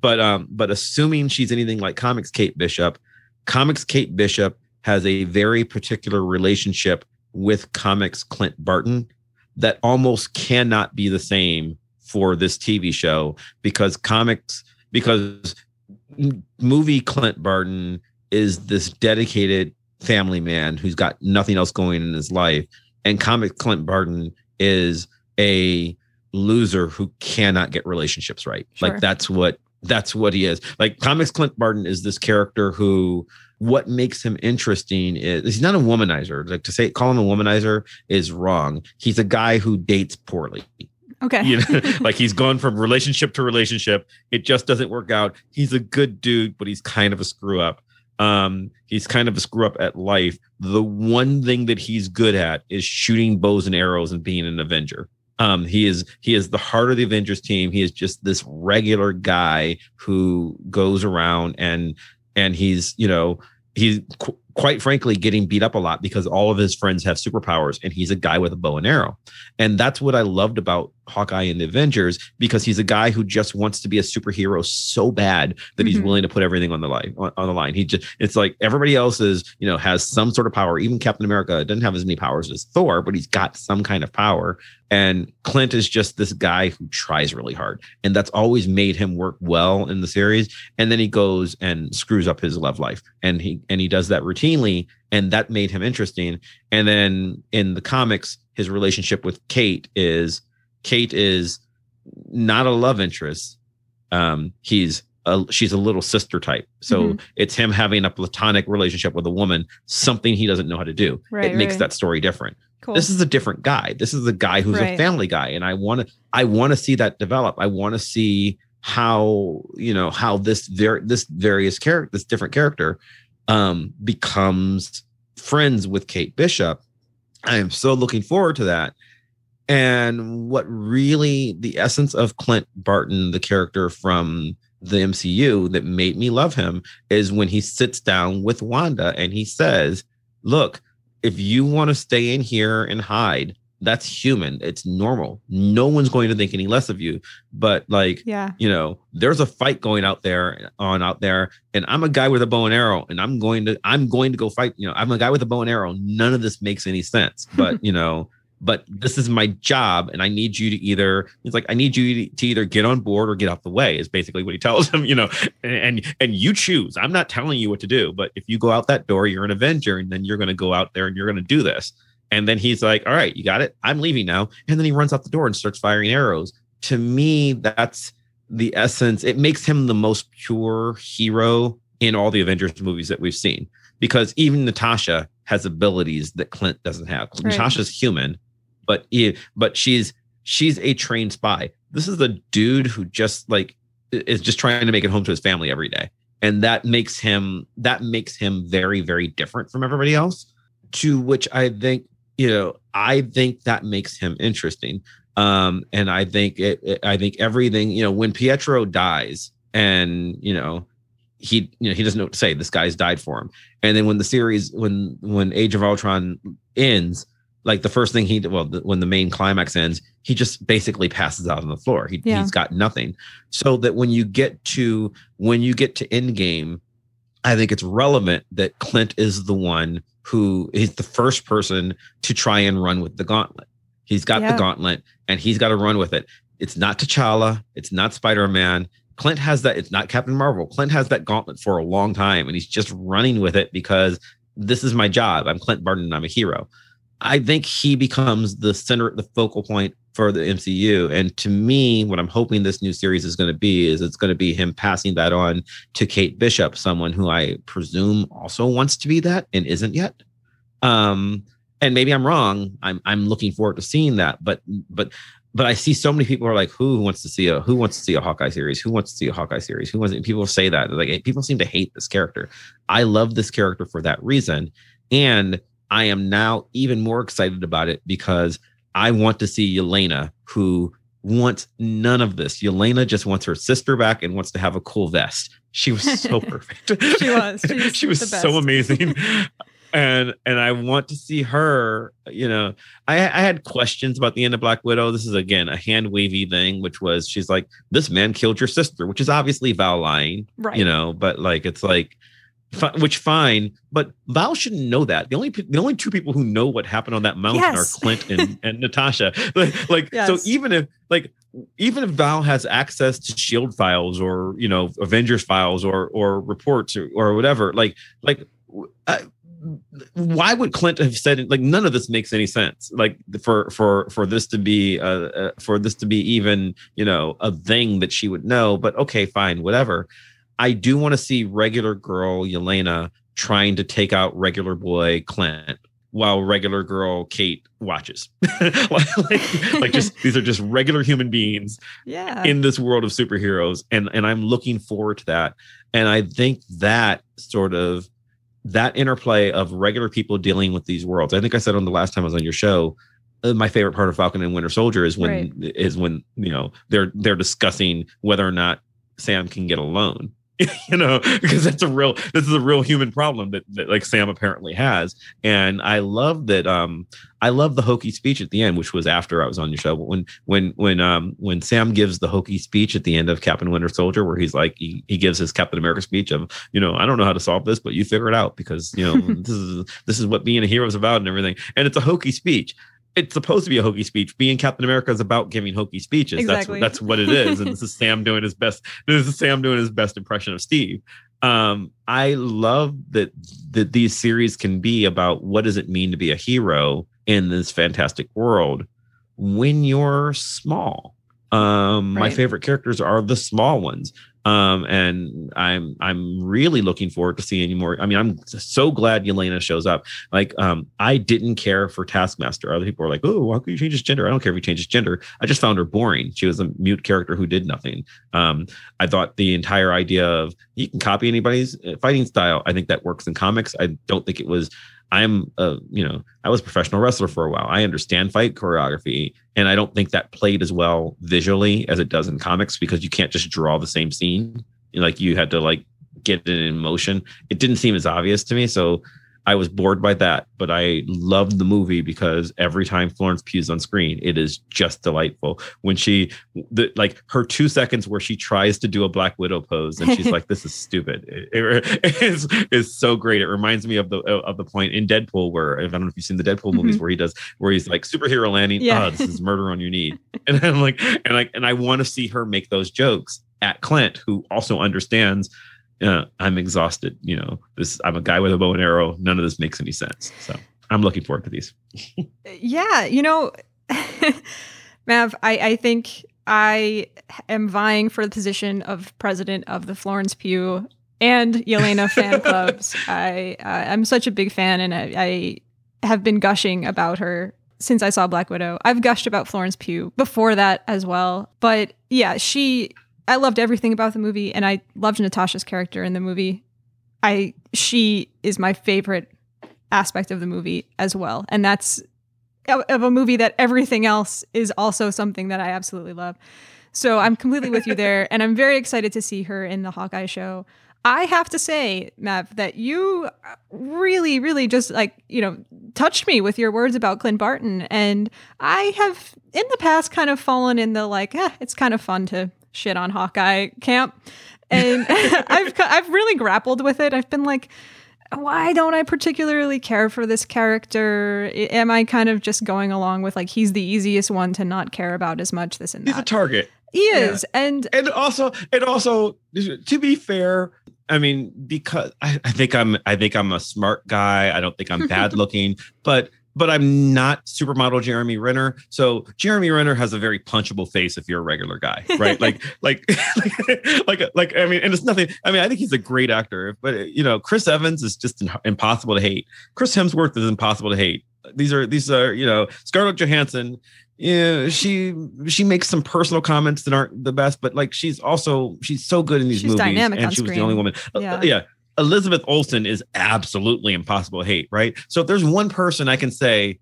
but um but assuming she's anything like comics Kate Bishop comics Kate Bishop has a very particular relationship with comics Clint Barton that almost cannot be the same for this TV show because comics because movie Clint Barton is this dedicated family man who's got nothing else going in his life. And comic Clint Barton is a loser who cannot get relationships right. Sure. like that's what that's what he is. Like comics Clint Barton is this character who what makes him interesting is he's not a womanizer. Like to say call him a womanizer is wrong. He's a guy who dates poorly. Okay. you know like he's gone from relationship to relationship. It just doesn't work out. He's a good dude but he's kind of a screw up. Um he's kind of a screw up at life. The one thing that he's good at is shooting bows and arrows and being an avenger. Um he is he is the heart of the avengers team. He is just this regular guy who goes around and and he's you know he's qu- quite frankly getting beat up a lot because all of his friends have superpowers and he's a guy with a bow and arrow. And that's what I loved about Hawkeye and the Avengers because he's a guy who just wants to be a superhero so bad that he's Mhm. willing to put everything on the line on, on the line. He just it's like everybody else is, you know, has some sort of power. Even Captain America doesn't have as many powers as Thor, but he's got some kind of power. And Clint is just this guy who tries really hard. And that's always made him work well in the series. And then he goes and screws up his love life. And he and he does that routinely. And that made him interesting. And then in the comics, his relationship with Kate is Kate is not a love interest. Um, he's a, she's a little sister type. So Mhm. it's him having a platonic relationship with a woman, something he doesn't know how to do. Right, it makes right. that story different. Cool. This is a different guy. This is a guy who's Right. a family guy, and I want to I want to see that develop. I want to see how you know how this ver- this various character this different character um becomes friends with Kate Bishop. I am so looking forward to that. And what really the essence of Clint Barton, the character from the MCU that made me love him is when he sits down with Wanda and he says, "Look, if you want to stay in here and hide, that's human. It's normal. No one's going to think any less of you. But like, yeah, you know, there's a fight going out there on out there, and I'm a guy with a bow and arrow, and I'm going to I'm going to go fight. You know, I'm a guy with a bow and arrow. None of this makes any sense. But you know, but this is my job and i need you to either it's like i need you to either get on board or get out the way is basically what he tells him you know and and, and you choose. I'm not telling you what to do but if you go out that door you're an avenger and then you're going to go out there and you're going to do this. And then he's like all right you got it. I'm leaving now. And then he runs out the door and starts firing arrows. To me that's the essence. It makes him the most pure hero in all the avengers movies that we've seen because even natasha has abilities that clint doesn't have. Right. natasha's human but but she's she's a trained spy. This is a dude who just like is just trying to make it home to his family every day, and that makes him that makes him very very different from everybody else. To which I think you know I think that makes him interesting. Um, and I think it, it I think everything you know when Pietro dies and you know he you know he doesn't know what to say this guy's died for him and then when the series when when age of ultron ends like the first thing he well the, when the main climax ends he just basically passes out on the floor. He, yeah. he's got nothing. So that when you get to when you get to end game i think it's relevant that clint is the one who is the first person to try and run with the gauntlet. He's got yeah. the gauntlet and he's got to run with it. It's not t'challa. It's not spider-man. Clint has that it's not captain marvel. Clint has that gauntlet for a long time and he's just running with it because this is my job. I'm clint barton and i'm a hero I think he becomes the center, the focal point for the MCU. And to me, what I'm hoping this new series is going to be is it's going to be him passing that on to Kate Bishop, someone who I presume also wants to be that and isn't yet. Um, and maybe I'm wrong. I'm I'm looking forward to seeing that. But but but I see so many people are like, who wants to see a who wants to see a Hawkeye series? Who wants to see a Hawkeye series? Who wants? People say that like people seem to hate this character. I love this character for that reason, and I am now even more excited about it because I want to see Yelena, who wants none of this. Yelena just wants her sister back and wants to have a cool vest. She was so perfect. she was. she was so amazing. and and I want to see her. You know, I, I had questions about the end of Black Widow. This is again a hand wavy thing, which was she's like, "This man killed your sister," which is obviously Val lying, right? You know, but like it's like which fine, but Val shouldn't know that. The only the only two people who know what happened on that mountain yes. are Clint and, and Natasha. Like, like yes. so even if like even if Val has access to Shield files or you know Avengers files or or reports or, or whatever, like like. I, why would Clint have said? Like none of this makes any sense. Like for for for this to be uh, uh for this to be even you know a thing that she would know. But okay, fine, whatever. I do want to see regular girl Yelena trying to take out regular boy Clint while regular girl Kate watches. like, like, just these are just regular human beings yeah. in this world of superheroes. And and I'm looking forward to that. And I think that sort of that interplay of regular people dealing with these worlds. I think I said on the last time I was on your show, uh, my favorite part of Falcon and Winter Soldier is when right. is when you know they're they're discussing whether or not Sam can get a loan you know, because that's a real this is a real human problem that, that like Sam apparently has. And I love that um I love the hokey speech at the end, which was after I was on your show. When when when um when Sam gives the hokey speech at the end of Captain Winter Soldier, where he's like he, he gives his Captain America speech of, you know, I don't know how to solve this, but you figure it out because you know this is this is what being a hero is about and everything. And it's a hokey speech it's supposed to be a hokey speech. Being Captain America is about giving hokey speeches. Exactly. That's that's what it is. And this is Sam doing his best. This is Sam doing his best impression of Steve. Um, I love that that these series can be about what does it mean to be a hero in this fantastic world when you're small. Um, right. my favorite characters are the small ones. Um, and I'm I'm really looking forward to seeing more. I mean, I'm so glad Yelena shows up. Like, um, I didn't care for Taskmaster. Other people were like, "Oh, why could you change his gender?" I don't care if he changes gender. I just found her boring. She was a mute character who did nothing. Um, I thought the entire idea of you can copy anybody's uh, fighting style. I think that works in comics. I don't think it was I'm a, you know, I was a professional wrestler for a while. I understand fight choreography. And I don't think that played as well visually as it does in comics because you can't just draw the same scene. Like you had to like get it in motion. It didn't seem as obvious to me. So I was bored by that, but I loved the movie because every time Florence Pugh's on screen, it is just delightful. When she, the, like her two seconds where she tries to do a Black Widow pose and she's like, "This is stupid," it, it is is so great. It reminds me of the of the point in Deadpool where I don't know if you've seen the Deadpool movies mm-hmm. where he does where he's like superhero landing. Yeah. Oh, this is murder on your knee, and I'm like, and like, and I want to see her make those jokes at Clint, who also understands uh, I'm exhausted. You know, this I'm a guy with a bow and arrow. None of this makes any sense. So I'm looking forward to these. yeah, you know, Mav, I, I think I am vying for the position of president of the Florence Pugh and Yelena fan clubs. I uh, I'm such a big fan, and I, I have been gushing about her since I saw Black Widow. I've gushed about Florence Pugh before that as well. But yeah, she I loved everything about the movie, and I loved Natasha's character in the movie. I she is my favorite aspect of the movie as well, and that's of a movie that everything else is also something that I absolutely love. So I'm completely with you there, and I'm very excited to see her in the Hawkeye show. I have to say, Mav, that you really, really just like, you know, touched me with your words about Clint Barton. And I have in the past kind of fallen in the like, eh, it's kind of fun to shit on Hawkeye camp. And I've I've really grappled with it. I've been like, why don't I particularly care for this character? Am I kind of just going along with like he's the easiest one to not care about as much? This and that. He's a target. He is, yeah. and and also and also to be fair, I mean because I, I think I'm I think I'm a smart guy. I don't think I'm bad looking, but but I'm not supermodel Jeremy Renner. So Jeremy Renner has a very punchable face if you're a regular guy, right? like, like, like, like, like, I mean, and it's nothing. I mean, I think he's a great actor, but you know, Chris Evans is just impossible to hate. Chris Hemsworth is impossible to hate. These are these are you know Scarlett Johansson. Yeah, she she makes some personal comments that aren't the best, but like she's also she's so good in these she's movies, and she screen. was the only woman. Yeah. Uh, yeah, Elizabeth Olsen is absolutely impossible to hate, right? So if there's one person I can say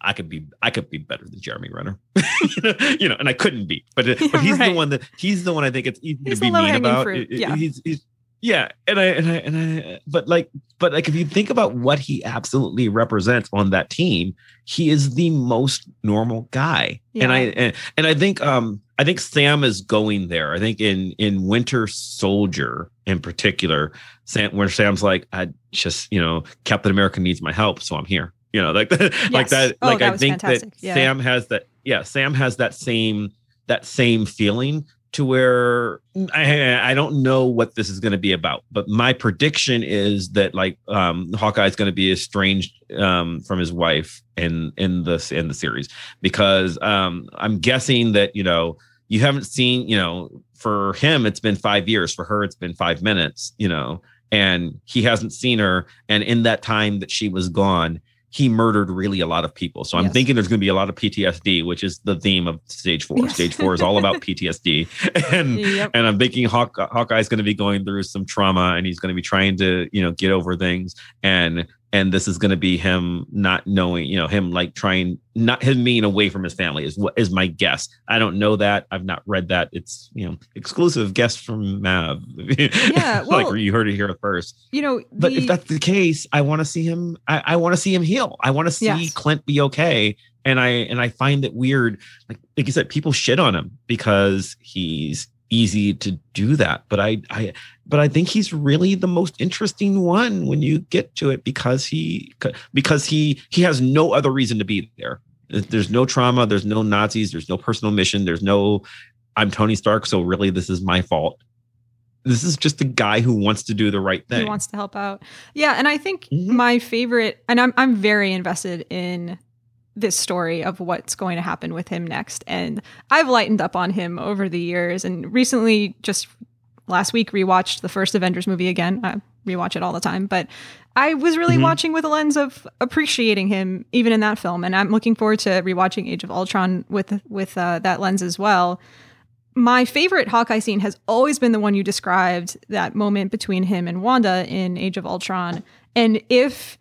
I could be I could be better than Jeremy Renner, you know, and I couldn't be, but but he's right. the one that he's the one I think it's easy he's to be mean about. Fruit. Yeah. He's, he's yeah, and I and I and I but like but like if you think about what he absolutely represents on that team, he is the most normal guy. Yeah. And I and, and I think um I think Sam is going there. I think in in Winter Soldier in particular, Sam where Sam's like, I just, you know, Captain America needs my help, so I'm here. You know, like yes. like that. Oh, like that I think fantastic. that yeah. Sam has that. Yeah, Sam has that same that same feeling to where I, I don't know what this is going to be about, but my prediction is that like um, Hawkeye is going to be estranged um, from his wife in in the in the series because um, I'm guessing that you know you haven't seen you know for him it's been five years for her it's been five minutes you know and he hasn't seen her and in that time that she was gone he murdered really a lot of people. So I'm yes. thinking there's going to be a lot of PTSD, which is the theme of stage four. Yes. Stage four is all about PTSD. And yep. and I'm thinking Hawk, Hawkeye's going to be going through some trauma and he's going to be trying to, you know, get over things. And and this is going to be him not knowing, you know, him like trying not him being away from his family is what is my guess. I don't know that. I've not read that. It's you know exclusive guest from Mav. Yeah, well, like you heard it here first. You know, the... but if that's the case, I want to see him. I, I want to see him heal. I want to see yes. Clint be okay. And I and I find it weird, like like you said, people shit on him because he's easy to do that but i i but i think he's really the most interesting one when you get to it because he because he he has no other reason to be there there's no trauma there's no nazis there's no personal mission there's no i'm tony stark so really this is my fault this is just a guy who wants to do the right thing. He wants to help out. Yeah, and I think mm-hmm. my favorite and I'm I'm very invested in this story of what's going to happen with him next. And I've lightened up on him over the years and recently just last week rewatched the first Avengers movie again. I rewatch it all the time, but I was really mm-hmm. watching with a lens of appreciating him even in that film and I'm looking forward to rewatching Age of Ultron with with uh, that lens as well. My favorite Hawkeye scene has always been the one you described, that moment between him and Wanda in Age of Ultron. And if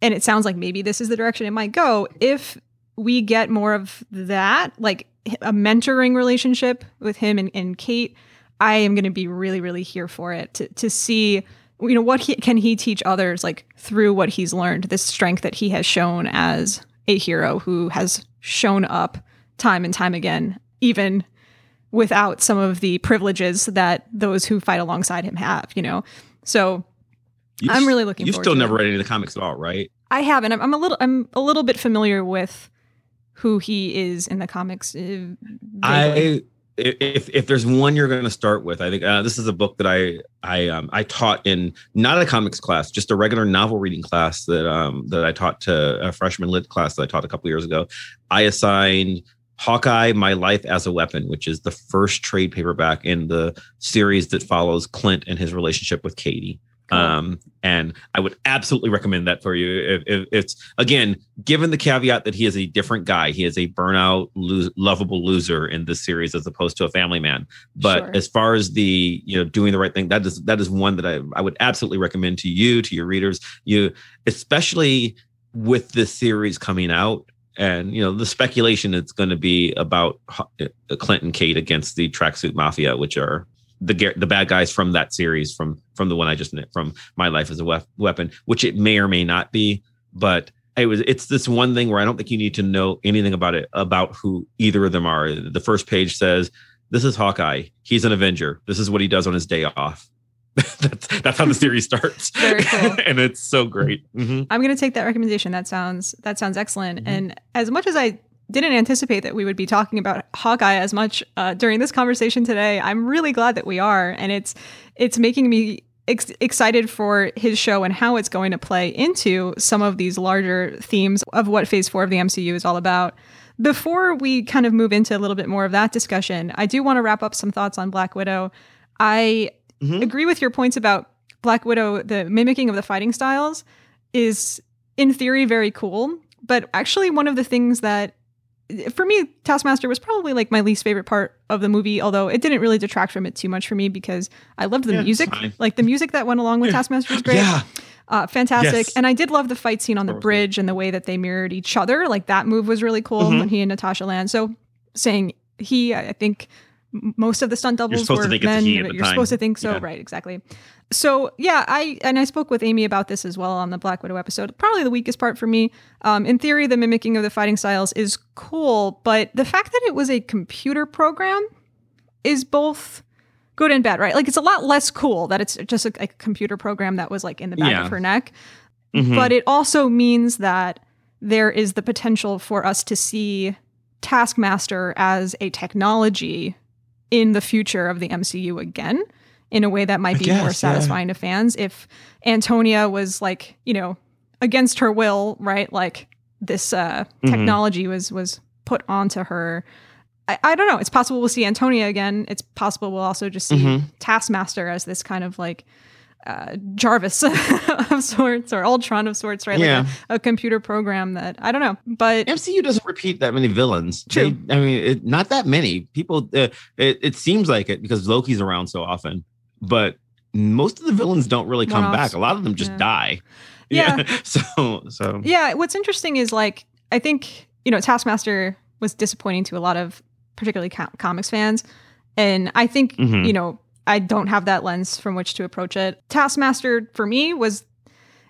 and it sounds like maybe this is the direction it might go if we get more of that like a mentoring relationship with him and, and kate i am going to be really really here for it to, to see you know what he, can he teach others like through what he's learned this strength that he has shown as a hero who has shown up time and time again even without some of the privileges that those who fight alongside him have you know? So You've, I'm really looking. You've still never it. read any of the comics at all, right? I haven't. I'm, I'm a little. I'm a little bit familiar with who he is in the comics. uh, vaguely. I if if there's one you're going to start with, I think uh, this is a book that I I um I taught in not a comics class, just a regular novel reading class that um that I taught to a freshman lit class that I taught a couple years ago. I assigned Hawkeye: My Life as a Weapon, which is the first trade paperback in the series that follows Clint and his relationship with Katie. Cool. Um, and I would absolutely recommend that for you. If, if it's again, given the caveat that he is a different guy, he is a burnout, lose, lovable loser in this series as opposed to a family man. But Sure. as far as the you know doing the right thing, that is that is one that I I would absolutely recommend to you to your readers. You especially with this series coming out. And you know the speculation it's going to be about H- Clinton Kate against the tracksuit mafia, which are the the bad guys from that series from from the one I just from My Life as a Wef- Weapon, which it may or may not be, but it was it's this one thing where I don't think you need to know anything about it about who either of them are. The first page says, "This is Hawkeye. He's an Avenger. This is what he does on his day off." that's that's how the series starts, Very cool. and it's so great. Mhm. I'm going to take that recommendation. That sounds that sounds excellent. Mhm. And as much as I didn't anticipate that we would be talking about Hawkeye as much uh, during this conversation today, I'm really glad that we are, and it's it's making me ex- excited for his show and how it's going to play into some of these larger themes of what Phase Four of the MCU is all about. Before we kind of move into a little bit more of that discussion, I do want to wrap up some thoughts on Black Widow. I Mhm. agree with your points about Black Widow, the mimicking of the fighting styles is in theory very cool, but actually one of the things that for me Taskmaster was probably like my least favorite part of the movie, although it didn't really detract from it too much for me because I loved the Yeah, music. Like the music that went along with Yeah. Taskmaster was great. Yeah, Uh, fantastic. Yes. And I did love the fight scene on the That was bridge and the way that they mirrored each other. Like that move was really cool Mhm. when he and Natasha land. So saying he, I think most of the stunt doubles supposed were to think it's men. he at the you're time. supposed to think so, Yeah. right? Exactly. So yeah, I and I spoke with Amy about this as well on the Black Widow episode. Probably the weakest part for me. Um, in theory, the mimicking of the fighting styles is cool, but the fact that it was a computer program is both good and bad, right? Like it's a lot less cool that it's just a, a computer program that was like in the back Yeah. of her neck Mhm. but it also means that there is the potential for us to see Taskmaster as a technology in the future of the MCU again in a way that might be guess, more yeah. satisfying to fans if Antonia was like, you know, against her will, right? Like this uh Mhm. technology was was put onto her. I, I don't know. It's possible we'll see Antonia again. It's possible we'll also just see Mhm. Taskmaster as this kind of like uh, Jarvis of sorts or Ultron of sorts, right? Yeah. Like a, a computer program that I don't know, but MCU doesn't repeat that many villains. True. They- I mean, it, not that many people. Uh, it, it seems like it because Loki's around so often, but most of the villains don't really come One-offs. back. A lot of them just Yeah. die. Yeah. so so yeah, what's interesting is like I think you know Taskmaster was disappointing to a lot of particularly co- comics fans, and I think Mhm. you know I don't have that lens from which to approach it. Taskmaster for me was.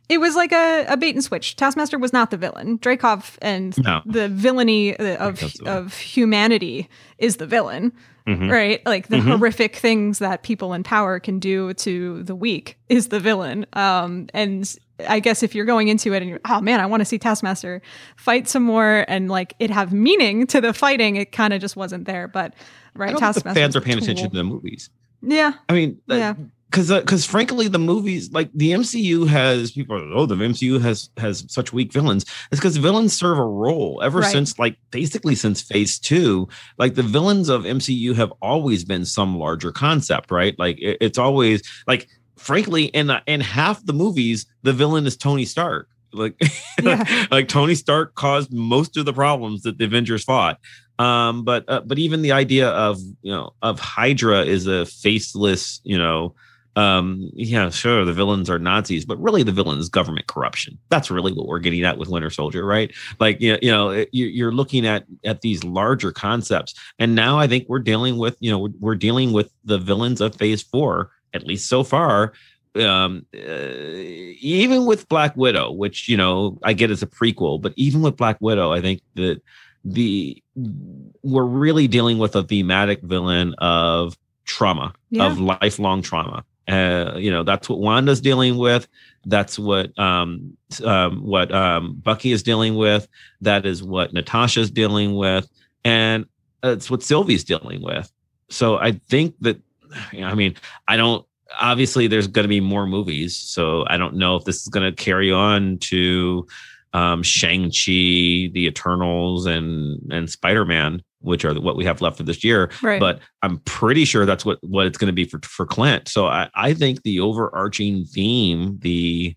It was like a, a bait and switch. Taskmaster was not the villain. Dreykov and No. the villainy uh, of Dreykov's the villain. of humanity is the villain. Mhm. right? Like the Mhm. horrific things that people in power can do to the weak is the villain. Um, and I guess if you're going into it and you're, oh man, I want to see Taskmaster fight some more and like it have meaning to the fighting, it kind of just wasn't there. But right, don't think the Taskmaster fans are paying attention to the movies. Yeah, I mean, Yeah. Because because frankly, the movies like the MCU has people. Are, oh, the MCU has has such weak villains. It's because villains serve a role ever Right. since like basically since Phase Two. Like the villains of MCU have always been some larger concept, right? Like it- it's always like frankly in the, in half the movies the villain is Tony Stark. Like Yeah. like Tony Stark caused most of the problems that the Avengers fought. Um, but uh, but even the idea of you know of Hydra is a faceless you know um, yeah, sure, the villains are Nazis, but really the villain is government corruption. That's really what we're getting at with Winter Soldier, right? Like, you know, you know you're looking at at these larger concepts, and now I think we're dealing with, you know, we're dealing with the villains of Phase Four, at least so far. Um, uh, even with Black Widow, which you know I get as a prequel, but even with Black Widow, I think that the we're really dealing with a thematic villain of trauma, yeah. of lifelong trauma uh, you know, that's what Wanda's dealing with. That's what um, um, what um, Bucky is dealing with. That is what Natasha's dealing with, and it's what Sylvie's dealing with. So I think that, I mean, I don't. Obviously, there's going to be more movies, so I don't know if this is going to carry on to um, Shang Chi, the Eternals, and and Spider Man which are what we have left of this year. Right. But I'm pretty sure that's what what it's going to be for for Clint. So I, I think the overarching theme, the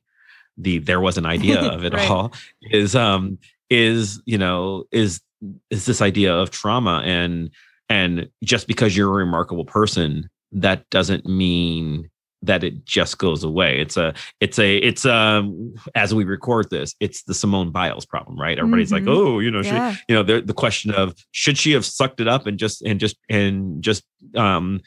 the there was an idea of it right. all, is um is you know is is this idea of trauma and and just because you're a remarkable person, that doesn't mean that it just goes away. It's a, it's a, it's um as we record this, it's the Simone Biles problem, right? Everybody's mm-hmm. like, oh, you know, yeah. she, you know, the the question of should she have sucked it up and just and just and just um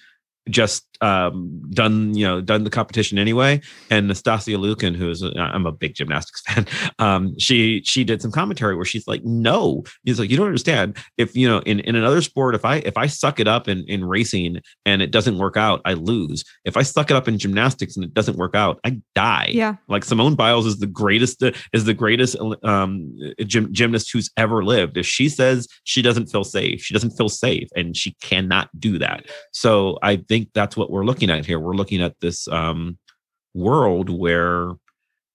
just um, done you know done the competition anyway. And Nastia Liukin, who's i i'm a big gymnastics fan um, she she did some commentary where she's like no. He's like you don't understand. If you know in, in another sport if i if i suck it up in in racing and it doesn't work out i lose. If i suck it up in gymnastics and it doesn't work out i die. Yeah. Like simone biles is the greatest is the greatest um, gym, gymnast who's ever lived. If she says she doesn't feel safe she doesn't feel safe and she cannot do that. So i think that's what we're looking at here. We're looking at this um, world where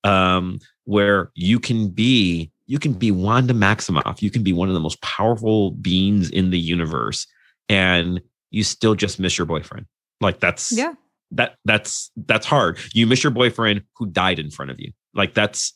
um, where you can be you can be Wanda Maximoff. You can be one of the most powerful beings in the universe, and you still just miss your boyfriend. Like that's yeah that that's that's hard. You miss your boyfriend who died in front of you. Like that's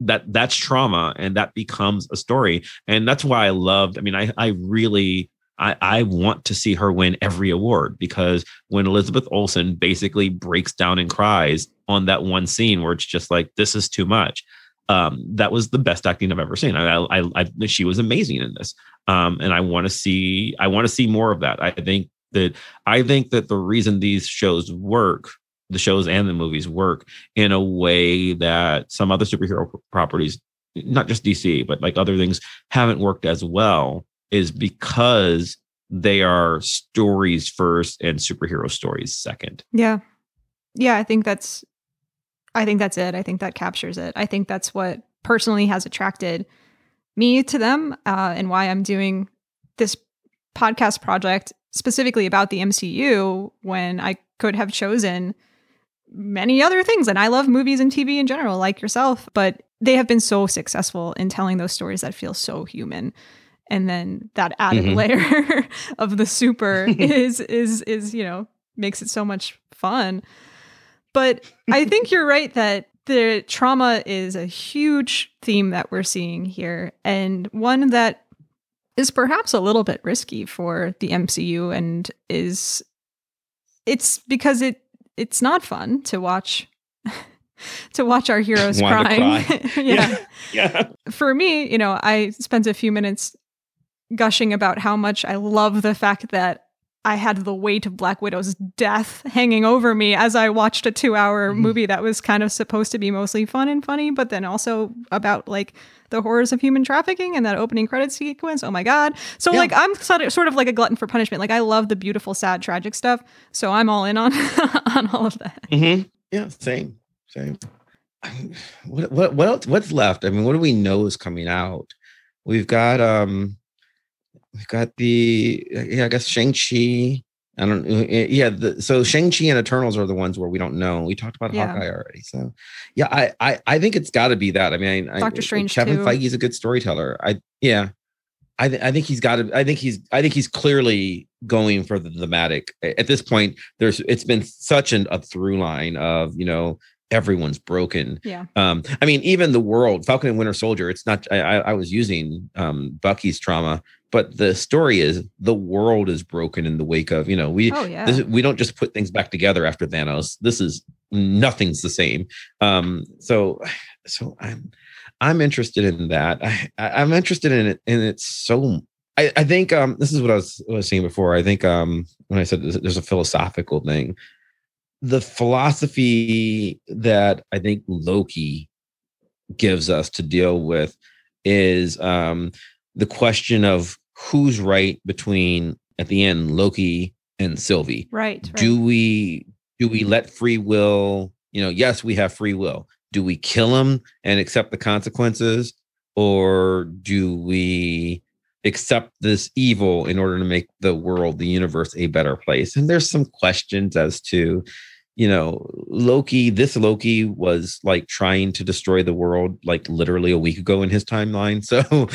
that that's trauma and that becomes a story and that's why i loved i mean i i really I, I want to see her win every award because when Elizabeth Olsen basically breaks down and cries on that one scene where it's just like this is too much, um, that was the best acting I've ever seen. I, I, I she was amazing in this, um, and I want to see I want to see more of that. I think that I think that the reason these shows work, the shows and the movies work in a way that some other superhero properties, not just DC, but like other things, haven't worked as well is because they are stories first and superhero stories second. Yeah. Yeah, I think that's I think that's it. I think that captures it. I think that's what personally has attracted me to them uh, and why I'm doing this podcast project specifically about the MCU when I could have chosen many other things. And I love movies and TV in general, like yourself, but they have been so successful in telling those stories that feel so human and then that added mm-hmm. layer of the super is is is you know makes it so much fun but i think you're right that the trauma is a huge theme that we're seeing here and one that is perhaps a little bit risky for the MCU and is it's because it it's not fun to watch to watch our heroes crying. yeah. yeah. yeah. For me, you know, I spent a few minutes gushing about how much I love the fact that I had the weight of Black Widow's death hanging over me as I watched a two hour mm-hmm. movie that was kind of supposed to be mostly fun and funny, but then also about like the horrors of human trafficking and that opening credit sequence. Oh my God. So, yeah. like, I'm sort of like a glutton for punishment. Like, I love the beautiful, sad, tragic stuff. So, I'm all in on, on all of that. Mm-hmm. Yeah, same, same. What, what, what else, what's left? I mean, what do we know is coming out? We've got, um, we've got the yeah, I guess Shang Chi. I don't. Uh, yeah, the, so Shang Chi and Eternals are the ones where we don't know. We talked about yeah. Hawkeye already. So, yeah, I I, I think it's got to be that. I mean, Doctor Strange. Kevin too. Feige's a good storyteller. I yeah, I th- I think he's got to. I think he's. I think he's clearly going for the thematic at this point. There's. It's been such an, a through line of you know everyone's broken. Yeah. Um, I mean, even the world, Falcon and Winter Soldier, it's not, I, I was using um, Bucky's trauma, but the story is the world is broken in the wake of, you know, we, oh, yeah. this, we don't just put things back together after Thanos. This is nothing's the same. Um, so, so I'm, I'm interested in that. I, I'm interested in it, and it's so. I, I think um, this is what I was, what I was saying before. I think um, when I said there's, there's a philosophical thing, the philosophy that I think Loki gives us to deal with is um, the question of who's right between at the end Loki and Sylvie. Right, right. Do we do we let free will? You know, yes, we have free will. Do we kill him and accept the consequences, or do we accept this evil in order to make the world, the universe, a better place? And there's some questions as to you know, Loki, this Loki was like trying to destroy the world like literally a week ago in his timeline. So,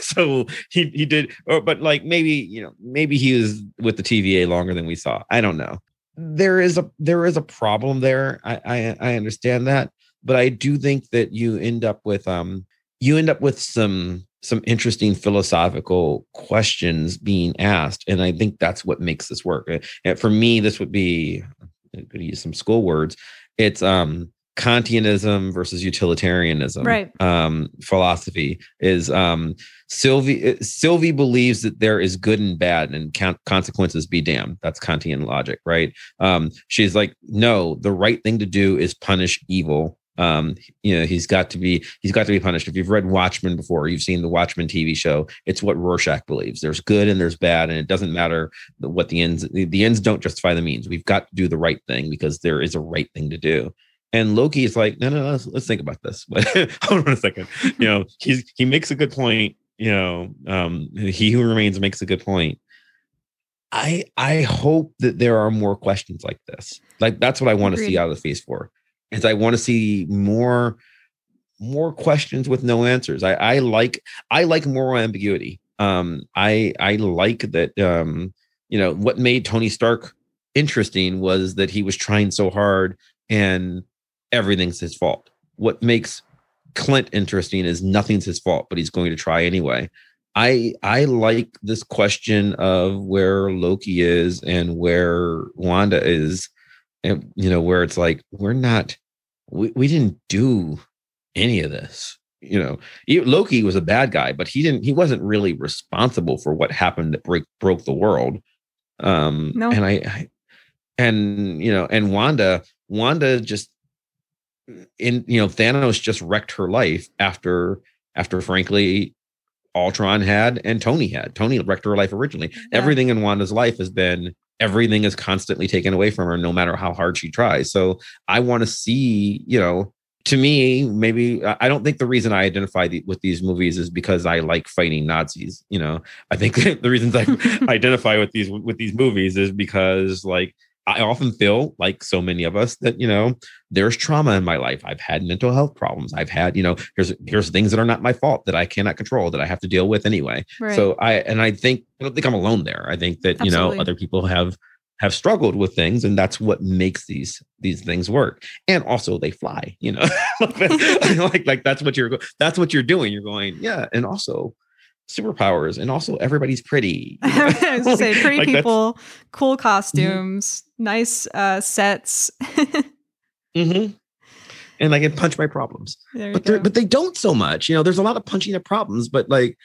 so he, he did, or, but like maybe, you know, maybe he was with the TVA longer than we saw. I don't know. There is a, there is a problem there. I, I, I understand that, but I do think that you end up with, um, you end up with some, some interesting philosophical questions being asked. And I think that's what makes this work. And for me, this would be going to use some school words. It's um Kantianism versus utilitarianism. Right. Um, philosophy is um, Sylvie. Sylvie believes that there is good and bad, and consequences be damned. That's Kantian logic, right? Um, she's like, no, the right thing to do is punish evil. Um, you know, he's got to be he's got to be punished. If you've read Watchmen before, you've seen the Watchmen TV show. It's what Rorschach believes. There's good and there's bad, and it doesn't matter what the ends. The, ends don't justify the means. We've got to do the right thing because there is a right thing to do. And Loki is like, no, no, no let's, let's think about this. But hold on a second. You know, he's he makes a good point. You know, um, he who remains makes a good point. I I hope that there are more questions like this. Like that's what I want to see out of the phase four is I want to see more more questions with no answers. I, I like I like moral ambiguity. Um, I I like that. Um, you know what made Tony Stark interesting was that he was trying so hard and everything's his fault. What makes Clint interesting is nothing's his fault, but he's going to try anyway. I I like this question of where Loki is and where Wanda is, and you know where it's like we're not we, we didn't do any of this you know loki was a bad guy but he didn't he wasn't really responsible for what happened that break broke the world um no. and I, I and you know and wanda wanda just in you know thanos just wrecked her life after after frankly ultron had and tony had tony wrecked her life originally yeah. everything in wanda's life has been everything is constantly taken away from her no matter how hard she tries. So i want to see you know to me maybe i don't think the reason i identify the, with these movies is because i like fighting nazis you know? I think the reasons i identify with these with these movies is because like I often feel like so many of us that you know there's trauma in my life. I've had mental health problems. I've had you know here's here's things that are not my fault that I cannot control that I have to deal with anyway. Right. So I and I think I don't think I'm alone there. I think that Absolutely. you know other people have have struggled with things and that's what makes these these things work and also they fly you know like like that's what you're that's what you're doing you're going yeah and also superpowers and also everybody's pretty. I was say pretty like people, cool mm-hmm. costumes, mm-hmm. nice uh, sets. Mm-hmm. And I can punch my problems, but but they don't so much. You know, there's a lot of punching at problems, but like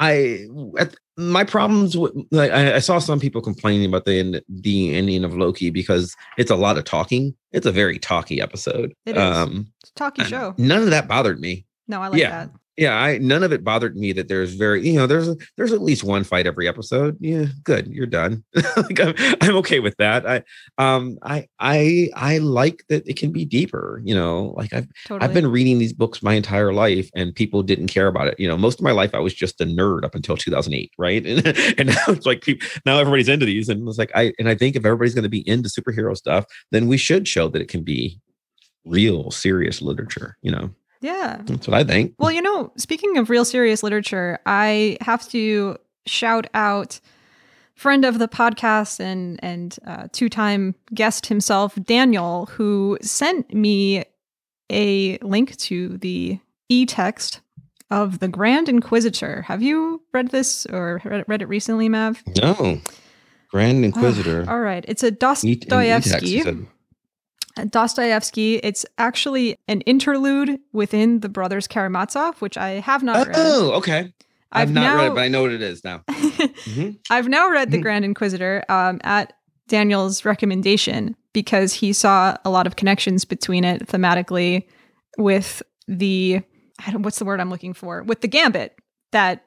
I at, my problems with like I, I, saw some people complaining about the the ending of Loki because it's a lot of talking. It's a very talky episode. It is. Um, talky show. None of that bothered me. No, I like yeah. that yeah i none of it bothered me that there's very you know there's there's at least one fight every episode. Yeah good you're done. Like I'm, I'm okay with that. I um i i i like that it can be deeper you know like i've totally. i've been reading these books my entire life and people didn't care about it. You know most of my life i was just a nerd up until 2008 right? And, and now it's like people, now everybody's into these and it's like i and i think if everybody's going to be into superhero stuff then we should show that it can be real serious literature you know yeah. That's what I think. Well, you know, speaking of real serious literature, I have to shout out friend of the podcast and and uh, two-time guest himself, Daniel, who sent me a link to the e text of the Grand Inquisitor. Have you read this or read it recently, Mav? No. Grand Inquisitor. all right. It's a Dostoevsky. Dostoevsky. It's actually an interlude within the Brothers Karamazov, which I have not read. Oh, okay. I've, I've not now, read it, but I know what it is now. mm-hmm. I've now read The mm-hmm. Grand Inquisitor um, at Daniel's recommendation because he saw a lot of connections between it thematically with the what's the word I'm looking for with the gambit that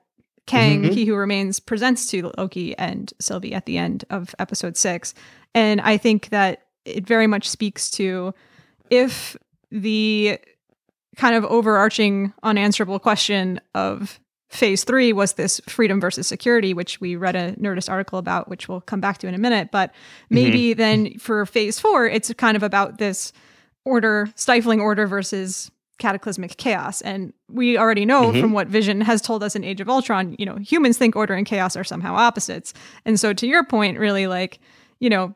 Kang, mm-hmm. He Who Remains, presents to Loki and Sylvie at the end of episode six. And I think that it very much speaks to if the kind of overarching unanswerable question of phase three was this freedom versus security, which we read a Nerdist article about, which we'll come back to in a minute. But maybe mm-hmm. then for phase four, it's kind of about this order, stifling order versus cataclysmic chaos. And we already know mm-hmm. from what Vision has told us in Age of Ultron, you know, humans think order and chaos are somehow opposites. And so to your point, really like, you know,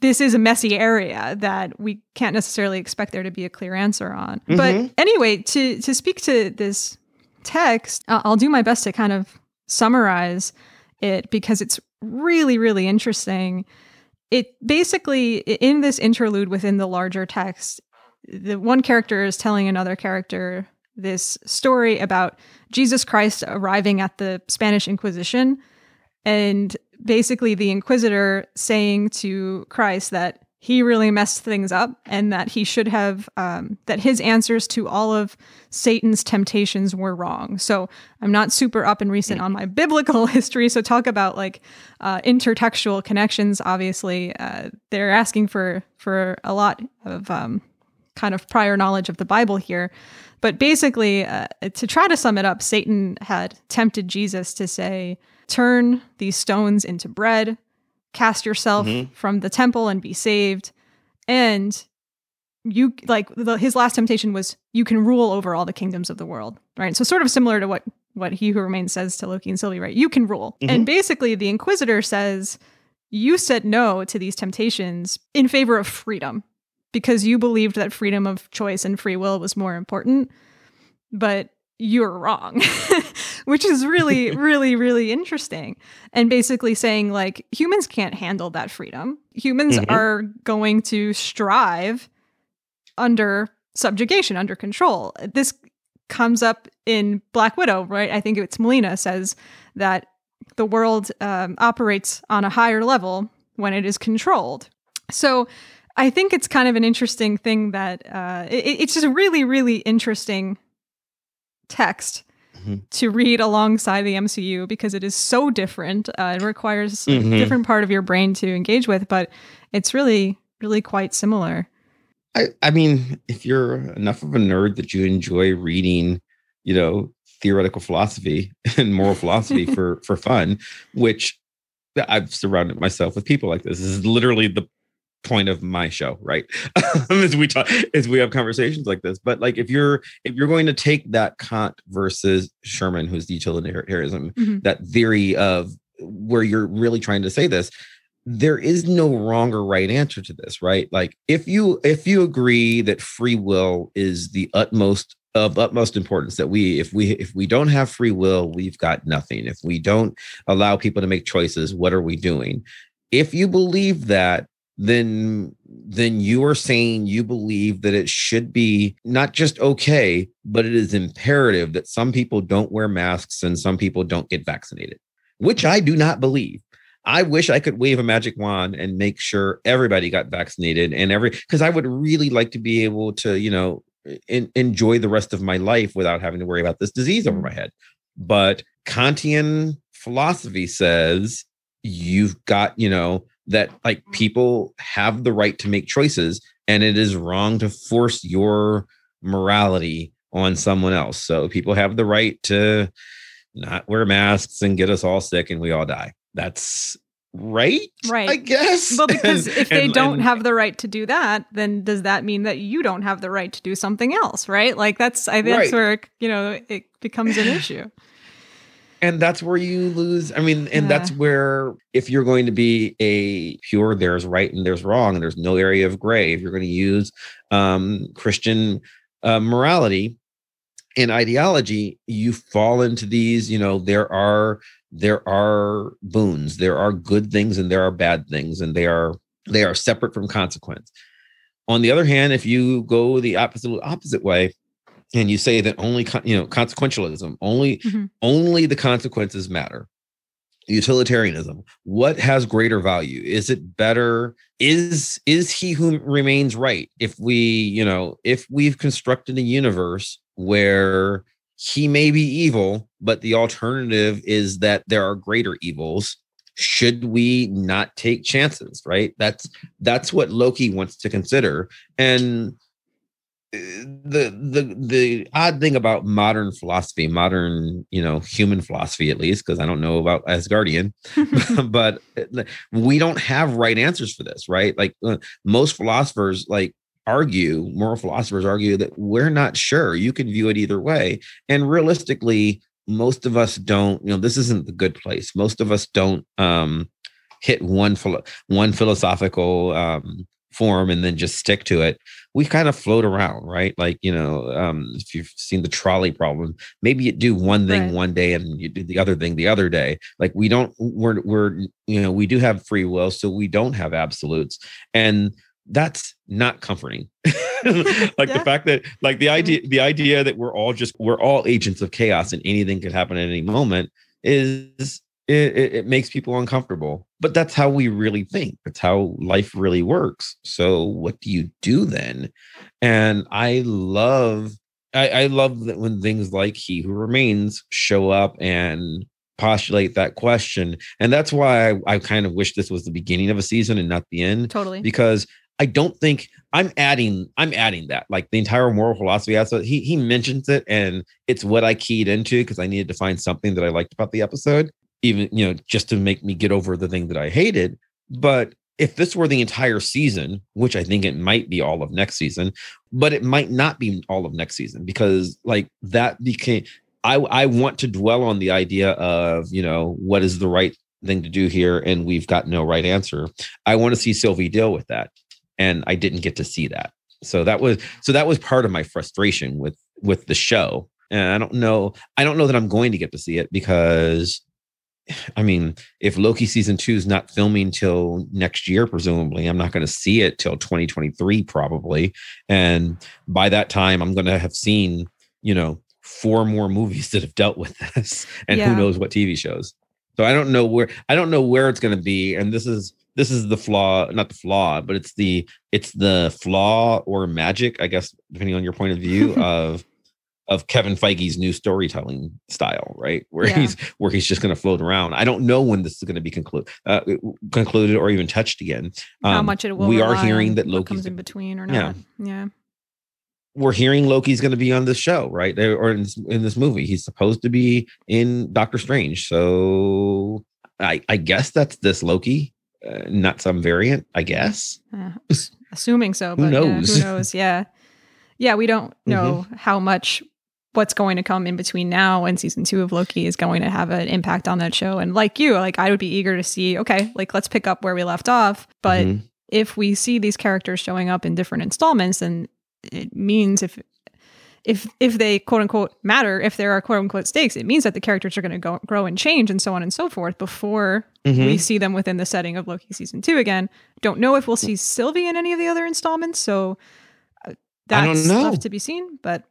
this is a messy area that we can't necessarily expect there to be a clear answer on. Mm-hmm. But anyway, to to speak to this text, I'll do my best to kind of summarize it because it's really really interesting. It basically in this interlude within the larger text, the one character is telling another character this story about Jesus Christ arriving at the Spanish Inquisition and basically the inquisitor saying to Christ that he really messed things up and that he should have um, that his answers to all of satan's temptations were wrong. So i'm not super up and recent on my biblical history so talk about like uh, intertextual connections. Obviously uh, they're asking for for a lot of um, kind of prior knowledge of the Bible here. But basically, uh, to try to sum it up, Satan had tempted Jesus to say, Turn these stones into bread, cast yourself mm-hmm. from the temple and be saved. And you like the, his last temptation was you can rule over all the kingdoms of the world right so sort of similar to what what he who remains says to loki and sylvie right you can rule mm-hmm. and basically the inquisitor says you said no to these temptations in favor of freedom because you believed that freedom of choice and free will was more important, but you're wrong, which is really, really, really interesting. And basically saying, like, humans can't handle that freedom. Humans mm-hmm. are going to strive under subjugation, under control. This comes up in Black Widow, right? I think it's Melina says that the world um, operates on a higher level when it is controlled. So I think it's kind of an interesting thing that uh, it, it's just a really, really interesting text mm-hmm. to read alongside the MCU because it is so different. Uh, it requires mm-hmm. a different part of your brain to engage with, but it's really, really quite similar. I, I mean, if you're enough of a nerd that you enjoy reading, you know, theoretical philosophy and moral philosophy for for fun, which I've surrounded myself with people like this. This is literally the point of my show right? As we talk as we have conversations like this. But like if you're if you're going to take that kant versus sherman who's the utilitarianism mm-hmm. that theory of where you're really trying to say this there is no wrong or right answer to this right? Like if you if you agree that free will is the utmost of utmost importance that we if we if we don't have free will we've got nothing. If we don't allow people to make choices what are we doing? If you believe that then then you are saying you believe that it should be not just okay but it is imperative that some people don't wear masks and some people don't get vaccinated which i do not believe. I wish i could wave a magic wand and make sure everybody got vaccinated and every because i would really like to be able to you know in, enjoy the rest of my life without having to worry about this disease over my mm. head. But kantian philosophy says you've got you know that like mm. people have the right to make choices and it is wrong to force your morality on someone else. So people have the right to not wear masks and get us all sick and we all die. That's right. Right. I guess. Well, because and, if they and, don't and, have the right to do that, then does that mean that you don't have the right to do something else? Right. Like that's I think that's right. where you know it becomes an issue. And that's where you lose i mean and yeah. that's where if you're going to be a pure there's right and there's wrong and there's no area of gray if you're going to use um christian uh, morality and ideology you fall into these you know there are there are boons there are good things and there are bad things and they are they are separate from consequence on the other hand if you go the opposite opposite way and you say that only you know consequentialism only mm-hmm. only the consequences matter. Utilitarianism what has greater value? Is it better is is he who remains right? If we you know if we've constructed a universe where he may be evil but the alternative is that there are greater evils should we not take chances right? That's that's what loki wants to consider. And the the the odd thing about modern philosophy, modern you know human philosophy at least, because I don't know about Asgardian, but we don't have right answers for this, right? Like uh, most philosophers, like argue, moral philosophers argue that we're not sure. You can view it either way, and realistically, most of us don't. You know, this isn't the good place. Most of us don't um, hit one philo- one philosophical um, form and then just stick to it we kind of float around right like you know um if you've seen the trolley problem maybe you do one thing right. one day and you do the other thing the other day like we don't we're we're you know we do have free will so we don't have absolutes and that's not comforting like yeah. the fact that like the idea the idea that we're all just we're all agents of chaos and anything could happen at any moment is it, it, it, makes people uncomfortable. But that's how we really think. That's how life really works. So what do you do then? And I love, I, I love that when things like He Who Remains show up and postulate that question. And that's why I, I kind of wish this was the beginning of a season and not the end. Totally. Because I don't think I'm adding I'm adding that like the entire moral philosophy episode. He he mentions it and it's what I keyed into because I needed to find something that I liked about the episode even you know just to make me get over the thing that I hated. But if this were the entire season, which I think it might be all of next season, but it might not be all of next season because like that became I I want to dwell on the idea of, you know, what is the right thing to do here and we've got no right answer. I want to see Sylvie deal with that and I didn't get to see that. So that was so that was part of my frustration with with the show. And I don't know I don't know that I'm going to get to see it because I mean, if Loki season two is not filming till next year, presumably, I'm not going to see it till 2023, probably. And by that time, I'm going to have seen, you know, four more movies that have dealt with this, and yeah. who knows what TV shows. So I don't know where I don't know where it's going to be. And this is this is the flaw, not the flaw, but it's the it's the flaw or magic, I guess, depending on your point of view of of Kevin Feige's new storytelling style, right? Where yeah. he's where he's just going to float around. I don't know when this is going to be concluded, uh, concluded or even touched again. Um, How much it will. We are hearing that Loki comes in between or not. Yeah. yeah. We're hearing Loki's going to be on this show, right? Or in this, in this movie, he's supposed to be in Doctor Strange. So I, I guess that's this Loki, uh, not some variant. I guess. Uh, assuming so, but who knows? Yeah, who knows? Yeah yeah, we don't know mm-hmm. how much what's going to come in between now and season two of Loki is going to have an impact on that show. And like you, like I would be eager to see, okay, like let's pick up where we left off. But mm-hmm. if we see these characters showing up in different installments, then it means if if if they quote unquote matter, if there are quote unquote stakes, it means that the characters are going to go grow and change and so on and so forth before mm-hmm. we see them within the setting of Loki season two again. Don't know if we'll see Sylvie in any of the other installments, so uh, that's left to be seen. But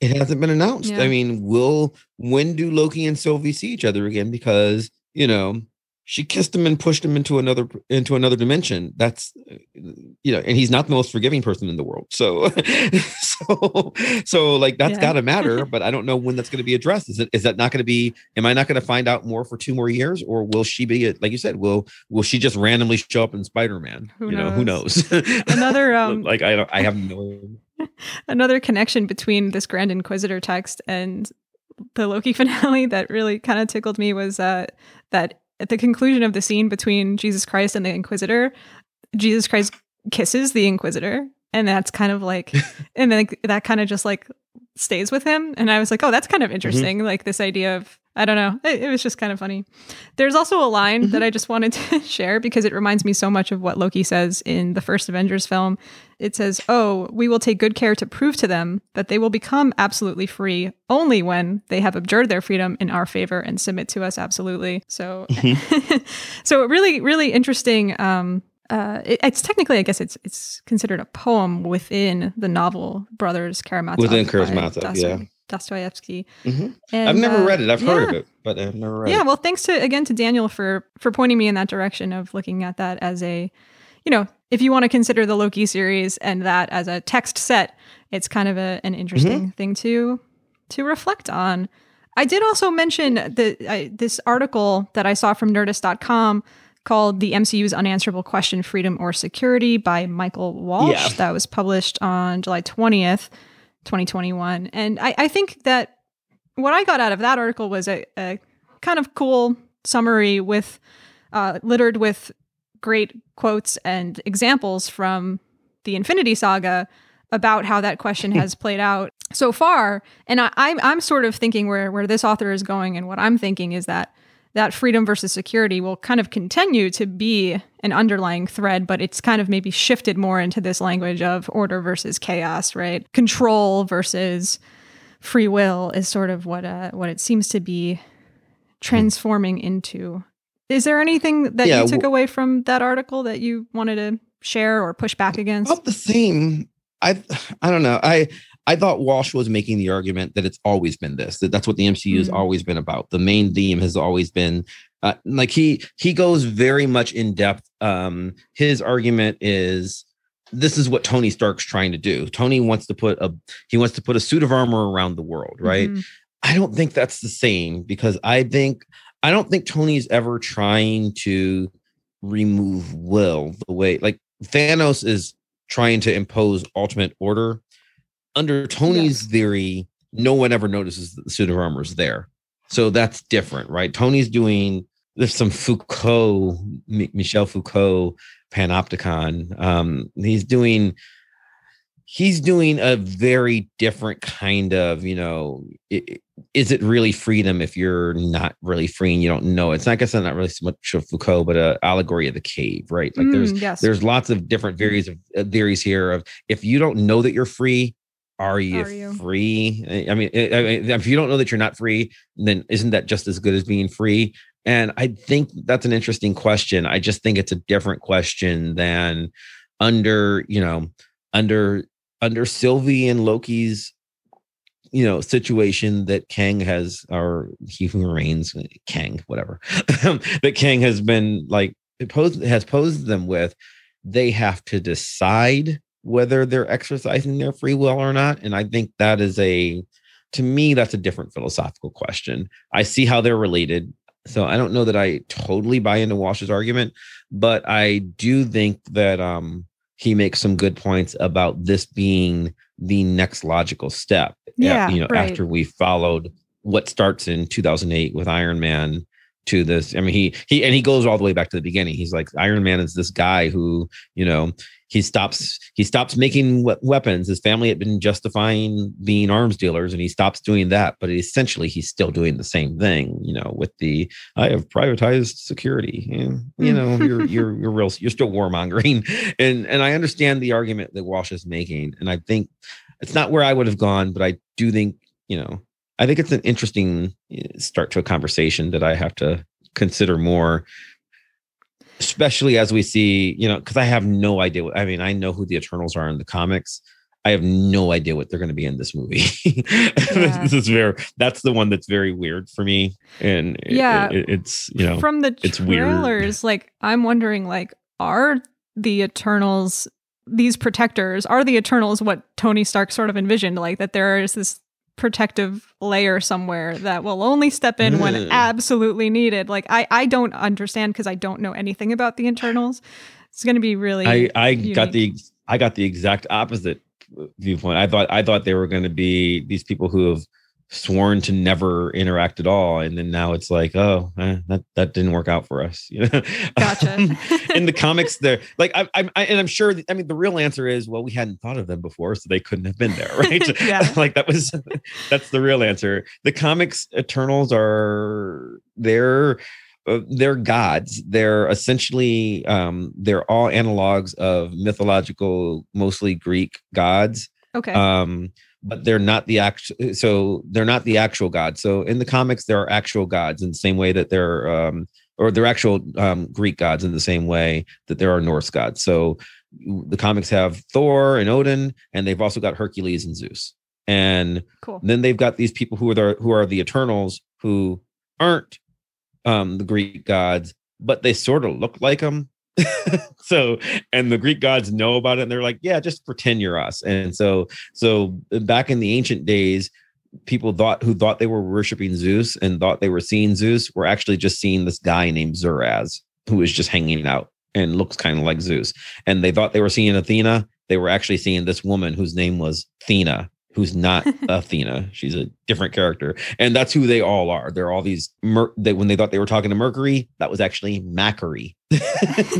it hasn't been announced. Yeah. I mean, will when do Loki and Sylvie see each other again? Because you know she kissed him and pushed him into another into another dimension. That's you know, and he's not the most forgiving person in the world. So, so, so like that's yeah. got to matter. But I don't know when that's going to be addressed. Is it is that not going to be? Am I not going to find out more for two more years, or will she be like you said? Will will she just randomly show up in Spider Man? You knows? know, who knows? Another um, like I don't, I have no. Another connection between this Grand Inquisitor text and the Loki finale that really kind of tickled me was uh, that at the conclusion of the scene between Jesus Christ and the Inquisitor, Jesus Christ kisses the Inquisitor, and that's kind of like, and then that kind of just like stays with him. And I was like, oh, that's kind of interesting. Mm-hmm. Like this idea of I don't know. It, it, was just kind of funny. There's also a line mm-hmm. that I just wanted to share because it reminds me so much of what Loki says in the first Avengers film. It says, Oh, we will take good care to prove to them that they will become absolutely free only when they have abjured their freedom in our favor and submit to us absolutely. So, mm-hmm. so really, really interesting. Um, uh, it, it's technically, I guess, it's it's considered a poem within the novel Brothers Karamazov. Within Karamazov, yeah. Dostoevsky. Mm-hmm. I've never uh, read it. I've yeah. heard of it, but I've never read yeah, it. Yeah, well, thanks to again to Daniel for for pointing me in that direction of looking at that as a, you know, if you want to consider the Loki series and that as a text set, it's kind of a, an interesting mm-hmm. thing to to reflect on. I did also mention the I, this article that I saw from Nerdist.com called "The MCU's Unanswerable Question: Freedom or Security" by Michael Walsh. Yeah. That was published on July twentieth. 2021. And I, I think that what I got out of that article was a, a kind of cool summary with uh, littered with great quotes and examples from the Infinity Saga about how that question has played out so far. And I, I'm I'm sort of thinking where where this author is going, and what I'm thinking is that that freedom versus security will kind of continue to be an underlying thread, but it's kind of maybe shifted more into this language of order versus chaos, right? Control versus free will is sort of what uh, what it seems to be transforming into. Is there anything that yeah, you took away from that article that you wanted to share or push back against? About the same. I I don't know. I I thought Walsh was making the argument that it's always been this, that that's what the MCU mm-hmm. has always been about. The main theme has always been uh, like he he goes very much in depth. Um, his argument is this is what Tony Stark's trying to do. Tony wants to put a he wants to put a suit of armor around the world, right? Mm-hmm. I don't think that's the same because I think I don't think Tony's ever trying to remove will the way like Thanos is trying to impose ultimate order under Tony's yes. theory, no one ever notices that the suit of armor is there. So that's different, right? Tony's doing there's some Foucault, Michel Foucault panopticon. Um, he's doing he's doing a very different kind of, you know, it, is it really freedom if you're not really free and you don't know? It's not, I guess, not really so much of Foucault, but a allegory of the cave, right? Like mm, there's yes. there's lots of different theories of uh, theories here of if you don't know that you're free, are you, are you, free? I mean, eh, if you don't know that you're not free, then isn't that just as good as being free? And I think that's an interesting question. I just think it's a different question than under, you know, under under Sylvie and Loki's, you know, situation that Kang has, or he who reigns, eh, Kang, whatever, that Kang has been like posed has posed them with. They have to decide whether they're exercising their free will or not. And I think that is a, to me, that's a different philosophical question. I see how they're related. So I don't know that I totally buy into Walsh's argument, but I do think that um, he makes some good points about this being the next logical step. Yeah, you know, right. after we followed what starts in 2008 with Iron Man to this. I mean, he he and he goes all the way back to the beginning. He's like Iron Man is this guy who you know he stops he stops making weapons. His family had been justifying being arms dealers and he stops doing that but essentially he's still doing the same thing you know with the i have privatized security and, you know you're you're you're real you're still warmongering. And and i understand the argument that walsh is making and i think it's not where i would have gone but i do think you know i think it's an interesting eh, start to a conversation that i have to consider more especially as we see, you know, because I have no idea. What, I mean, I know who the Eternals are in the comics. I have no idea what they're going to be in this movie. Yeah. this is very. That's the one that's very weird for me, and yeah, it, it's you know from the it's trailers. Weird. Like I'm wondering, like, are the Eternals these protectors? Are the Eternals what Tony Stark sort of envisioned? Like that there is this protective layer somewhere that will only step in when mm. absolutely needed. Like I I don't understand because I don't know anything about the internals. It's going to be really I I unique. got the I got the exact opposite uh, viewpoint. I thought I thought they were going to be these people who have sworn to never interact at all. And then now it's like oh eh, that that didn't work out for us you know? Gotcha. In the comics there like I, I, I and i'm sure i mean the real answer is well we hadn't thought of them before so they couldn't have been there right? Yeah. like that was that's the real answer. The comics eternals are they're uh, they're gods. They're essentially um they're all analogs of mythological mostly greek gods. Okay. Um but they're not the actual so they're not the actual gods. So in the comics there are actual gods in the same way that they're um or they're actual um, greek gods in the same way that there are norse gods. So the comics have thor and odin and they've also got hercules and zeus. And cool. then they've got these people who are the, who are the eternals who aren't um the greek gods but they sort of look like them so and the greek gods know about it and they're like yeah just pretend you're us. And so so uh, back in the ancient days people thought who thought they were worshiping zeus and thought they were seeing zeus were actually just seeing this guy named Zuras who was just hanging out and looks kind of like zeus. And they thought they were seeing athena. They were actually seeing this woman whose name was Thena who's not Athena. She's a different character, and that's who they all are. They're all these. Mer- they, when they thought they were talking to Mercury, that was actually Makkari,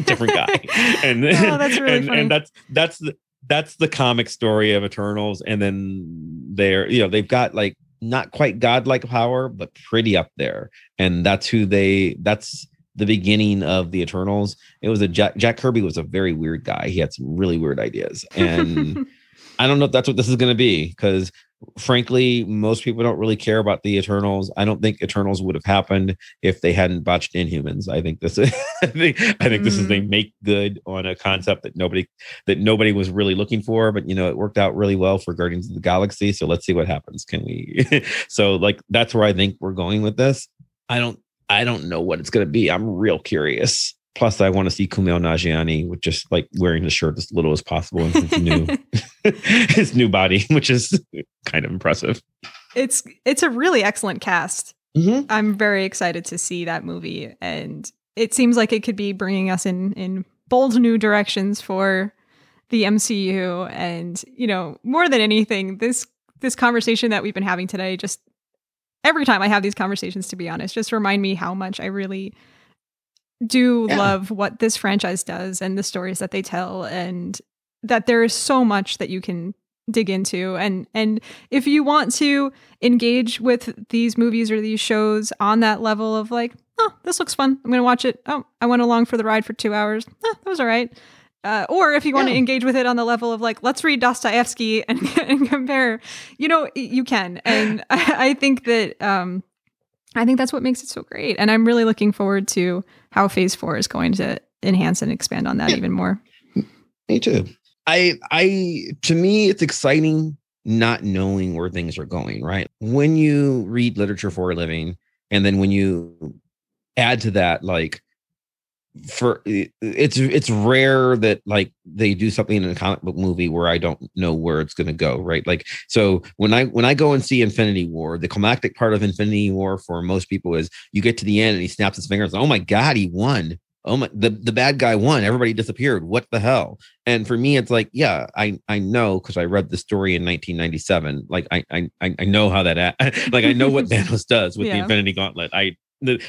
different guy. And oh, that's really and, funny. and that's that's the that's the comic story of Eternals, and then they're you know they've got like not quite godlike power, but pretty up there, and that's who they. That's the beginning of the Eternals. It was a Jack, Jack Kirby was a very weird guy. He had some really weird ideas, and I don't know if that's what this is going to be because frankly, most people don't really care about the Eternals. I don't think Eternals would have happened if they hadn't botched Inhumans. I think this is I think, I think this is they mm. make good on a concept that nobody that nobody was really looking for, but you know, it worked out really well for Guardians of the Galaxy. So let's see what happens. Can we so like that's where I think we're going with this. I don't I don't know what it's gonna be. I'm real curious. Plus, I want to see Kumail Nanjiani with just like wearing the shirt as little as possible and his new his new body, which is kind of impressive. it's it's a really excellent cast. Mm-hmm. I'm very excited to see that movie, and it seems like it could be bringing us in in bold new directions for the MCU. And you know, more than anything, this this conversation that we've been having today, just every time I have these conversations, to be honest, just remind me how much I really do Yeah. love what this franchise does and the stories that they tell, and that there is so much that you can dig into. And and if you want to engage with these movies or these shows on that level of like oh this looks fun. I'm gonna watch it. Oh i went along for the ride for two hours. Oh, that was all right. Uh, or if you want to Yeah. engage with it on the level of like let's read dostoevsky and, and compare. You know you can. And I, I think that um i think that's what makes it so great and i'm really looking forward to how phase four is going to enhance and expand on that Yeah. even more Me too. I I to me it's exciting not knowing where things are going, right? When you read literature for a living and then when you add to that like for it's it's rare that like they do something in a comic book movie where I don't know where it's going to go, right? Like so when I when I go and see Infinity War, the climactic part of Infinity War for most people is you get to the end and he snaps his fingers, oh my god, he won. Oh my the, the bad guy won. Everybody disappeared. What the hell? And for me, it's like, yeah, I I know because I read the story in 1997. Like I I I I know how that like I know what Thanos does with the Infinity Gauntlet. I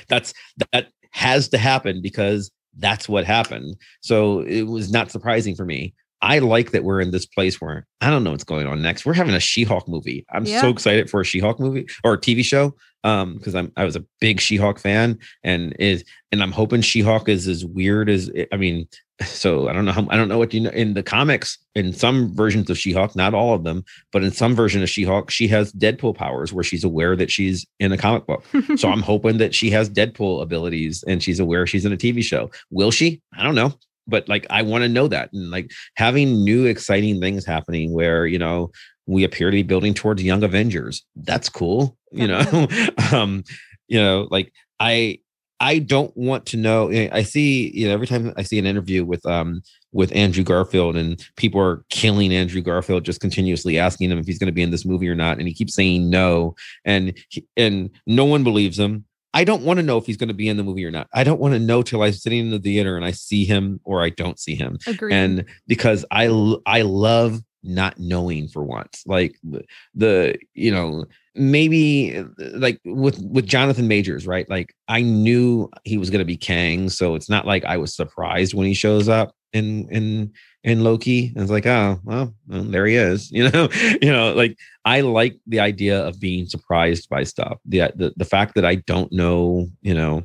that's that has to happen because that's what happened. So it was not surprising for me. I like that we're in this place where I don't know what's going on next. We're having a She-Hulk movie. I'm Yeah. so excited for a She-Hulk movie or a TV show um because I'm I was a big She-Hulk fan and is and I'm hoping She-Hulk is as weird as I mean so I don't know how I don't know what you know in the comics in some versions of She-Hulk not all of them but in some version of She-Hulk she has Deadpool powers where she's aware that she's in a comic book so I'm hoping that she has Deadpool abilities and she's aware she's in a TV show. Will she? I don't know. But like I want to know that. And like having new exciting things happening where, you know, we appear to be building towards young Avengers. That's cool. You know, um, you know, like I I don't want to know. I see, you know, every time I see an interview with um with Andrew Garfield and people are killing Andrew Garfield, just continuously asking him if he's going to be in this movie or not, and he keeps saying no, and he, and no one believes him. I don't want to know if he's going to be in the movie or not. I don't want to know till I'm sitting in the theater and I see him or I don't see him. Agreed. And because I I love not knowing for once. Like the, the you know, maybe uh, like with with Jonathan Majors, right? Like I knew he was going to be Kang, so it's not like I was surprised when he shows up in in in Loki. And it's like, oh, well, well, there he is. You know, you know, like I like the idea of being surprised by stuff. The the the fact that I don't know, you know,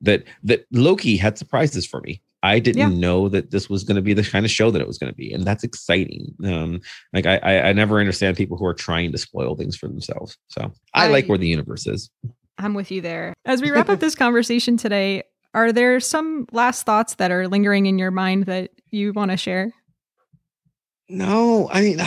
that that Loki had surprises for me. I didn't yeah. know that this was going to be the kind of show that it was going to be, and that's exciting. Um, like I, I, I never understand people who are trying to spoil things for themselves. So I, I like where the universe is. I'm with you there. As we wrap up this conversation today, are there some last thoughts that are lingering in your mind that you want to share? No, I mean,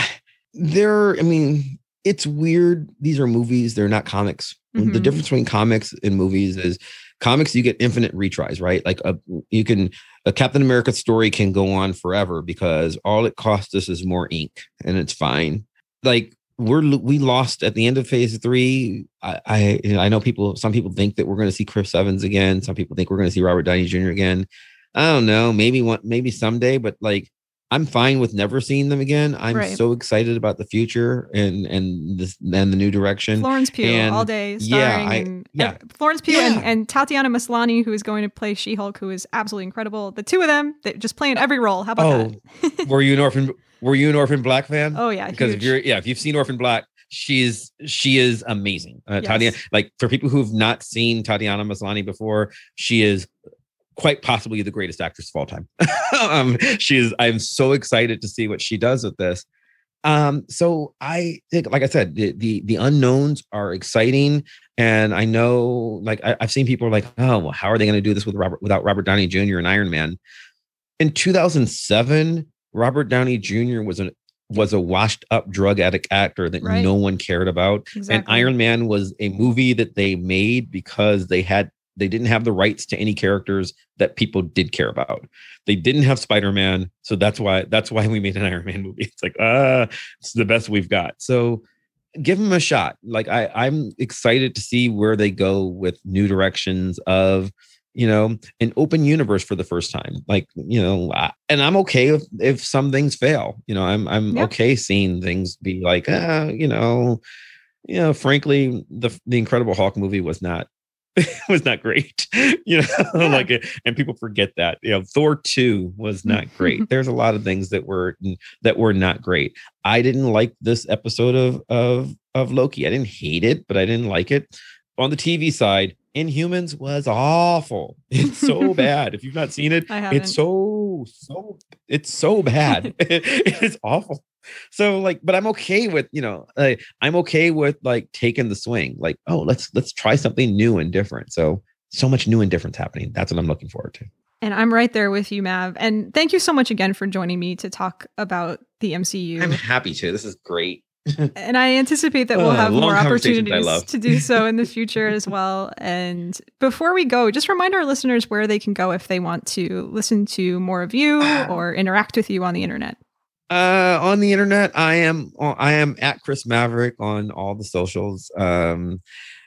there. I mean, it's weird. These are movies; they're not comics. Mm-hmm. The difference between comics and movies is comics you get infinite retries right like a, uh, you can a captain america story can go on forever because all it costs us is more ink and it's fine like we're we lost at the end of phase three. I i, I know people some people think that we're going to see chris evans again. Some people think we're going to see robert downey jr again. I don't know. Maybe one maybe someday but like I'm fine with never seeing them again. I'm right. so excited about the future and and this and the new direction. Florence Pugh and, all day starring. Yeah, I, and, yeah. Uh, Florence Pugh yeah. and, and Tatiana Maslany, who is going to play She-Hulk, who is absolutely incredible. The two of them, they just playing every role. How about oh, that? were you an orphan? Were you an Orphan Black fan? Oh yeah, because huge. if you're yeah, if you've seen Orphan Black, she's she is amazing. Uh, yes. Tatiana, like for people who've not seen Tatiana Maslany before, she is quite possibly the greatest actress of all time. um, she is. I'm so excited to see what she does with this. Um, so I think, like I said, the the, the unknowns are exciting, and I know, like I, have seen people like, oh, well, how are they going to do this with Robert without Robert Downey Jr. and Iron Man? In 2007, Robert Downey Jr. was an was a washed up drug addict actor that right. no one cared about. Exactly. And Iron Man was a movie that they made because they had they didn't have the rights to any characters that people did care about. They didn't have Spider-Man, so that's why that's why we made an Iron Man movie. It's like, uh, it's the best we've got. So give them a shot. Like I I'm excited to see where they go with new directions of you know an open universe for the first time like you know and i'm okay if, if some things fail you know i'm i'm okay seeing things be like uh you know you know frankly the the incredible hulk movie was not was not great you know yeah. like uh, and people forget that you know thor 2 was mm-hmm. not great. There's a lot of things that were that were not great. I didn't like this episode of of of loki. I didn't hate it but i didn't like it. On the tv side inhumans was awful. It's so bad. If you've not seen it it's so so it's so bad. It's awful so like but i'm okay with you know uh, i'm okay with like taking the swing like oh let's let's try something new and different. So so much new and different happening. That's what i'm looking forward to. And i'm right there with you mav. And thank you so much again for joining me to talk about the mcu i'm happy to. This is great. And I anticipate that we'll uh, have uh, more opportunities to do so in the future as well. And before we go, just remind our listeners where they can go if they want to listen to more of you or interact with you on the internet. Uh, on the internet, I am I am at Chris Maverick on all the socials. Um,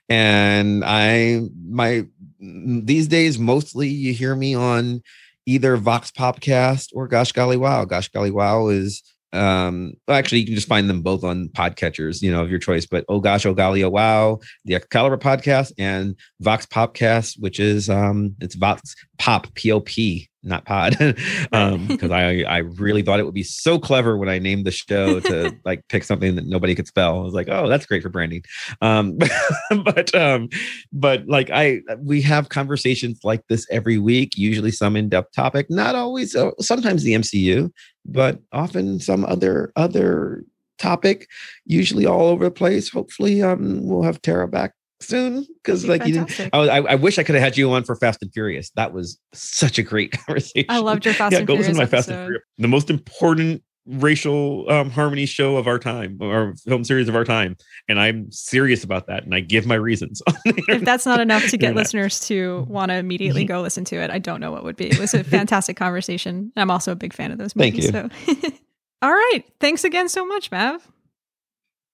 and I my these days mostly you hear me on either Vox Popcast or Gosh Golly Wow. Gosh Golly Wow is um actually you can just find them both on podcatchers you know of your choice but oh gosh oh golly oh wow the excalibur podcast and vox popcast which is um it's vox pop pop not pod um because i i really thought it would be so clever when i named the show to like pick something that nobody could spell. I was like oh that's great for branding. Um but um but like i we have conversations like this every week usually some in-depth topic not always uh, sometimes the mcu but often some other other topic usually all over the place. Hopefully um we'll have tara back soon because like fantastic. you didn't. I, I, wish I could have had you on for Fast and Furious. That was such a great conversation. I loved your Fast yeah, and go Furious. Listen to my episode. Fast and Furious. The most important racial um, harmony show of our time or film series of our time and i'm serious about that and i give my reasons if that's not enough to get listeners to want to immediately go listen to it i don't know what would be it was a fantastic conversation i'm also a big fan of those movies Thank you. so all right thanks again so much mav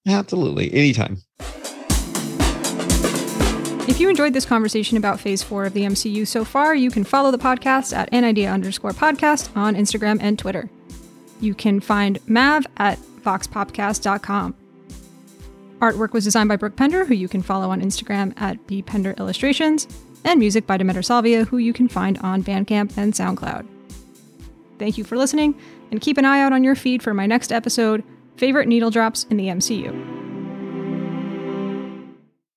absolutely anytime if you enjoyed this conversation about phase four of the MCU so far, you can follow the podcast at NIDEA underscore podcast on Instagram and Twitter. You can find Mav at voxpopcast.com. Artwork was designed by Brooke Pender, who you can follow on Instagram at bpender illustrations, and music by Demeter Salvia, who you can find on Bandcamp and SoundCloud. Thank you for listening, and keep an eye out on your feed for my next episode Favorite Needle Drops in the MCU.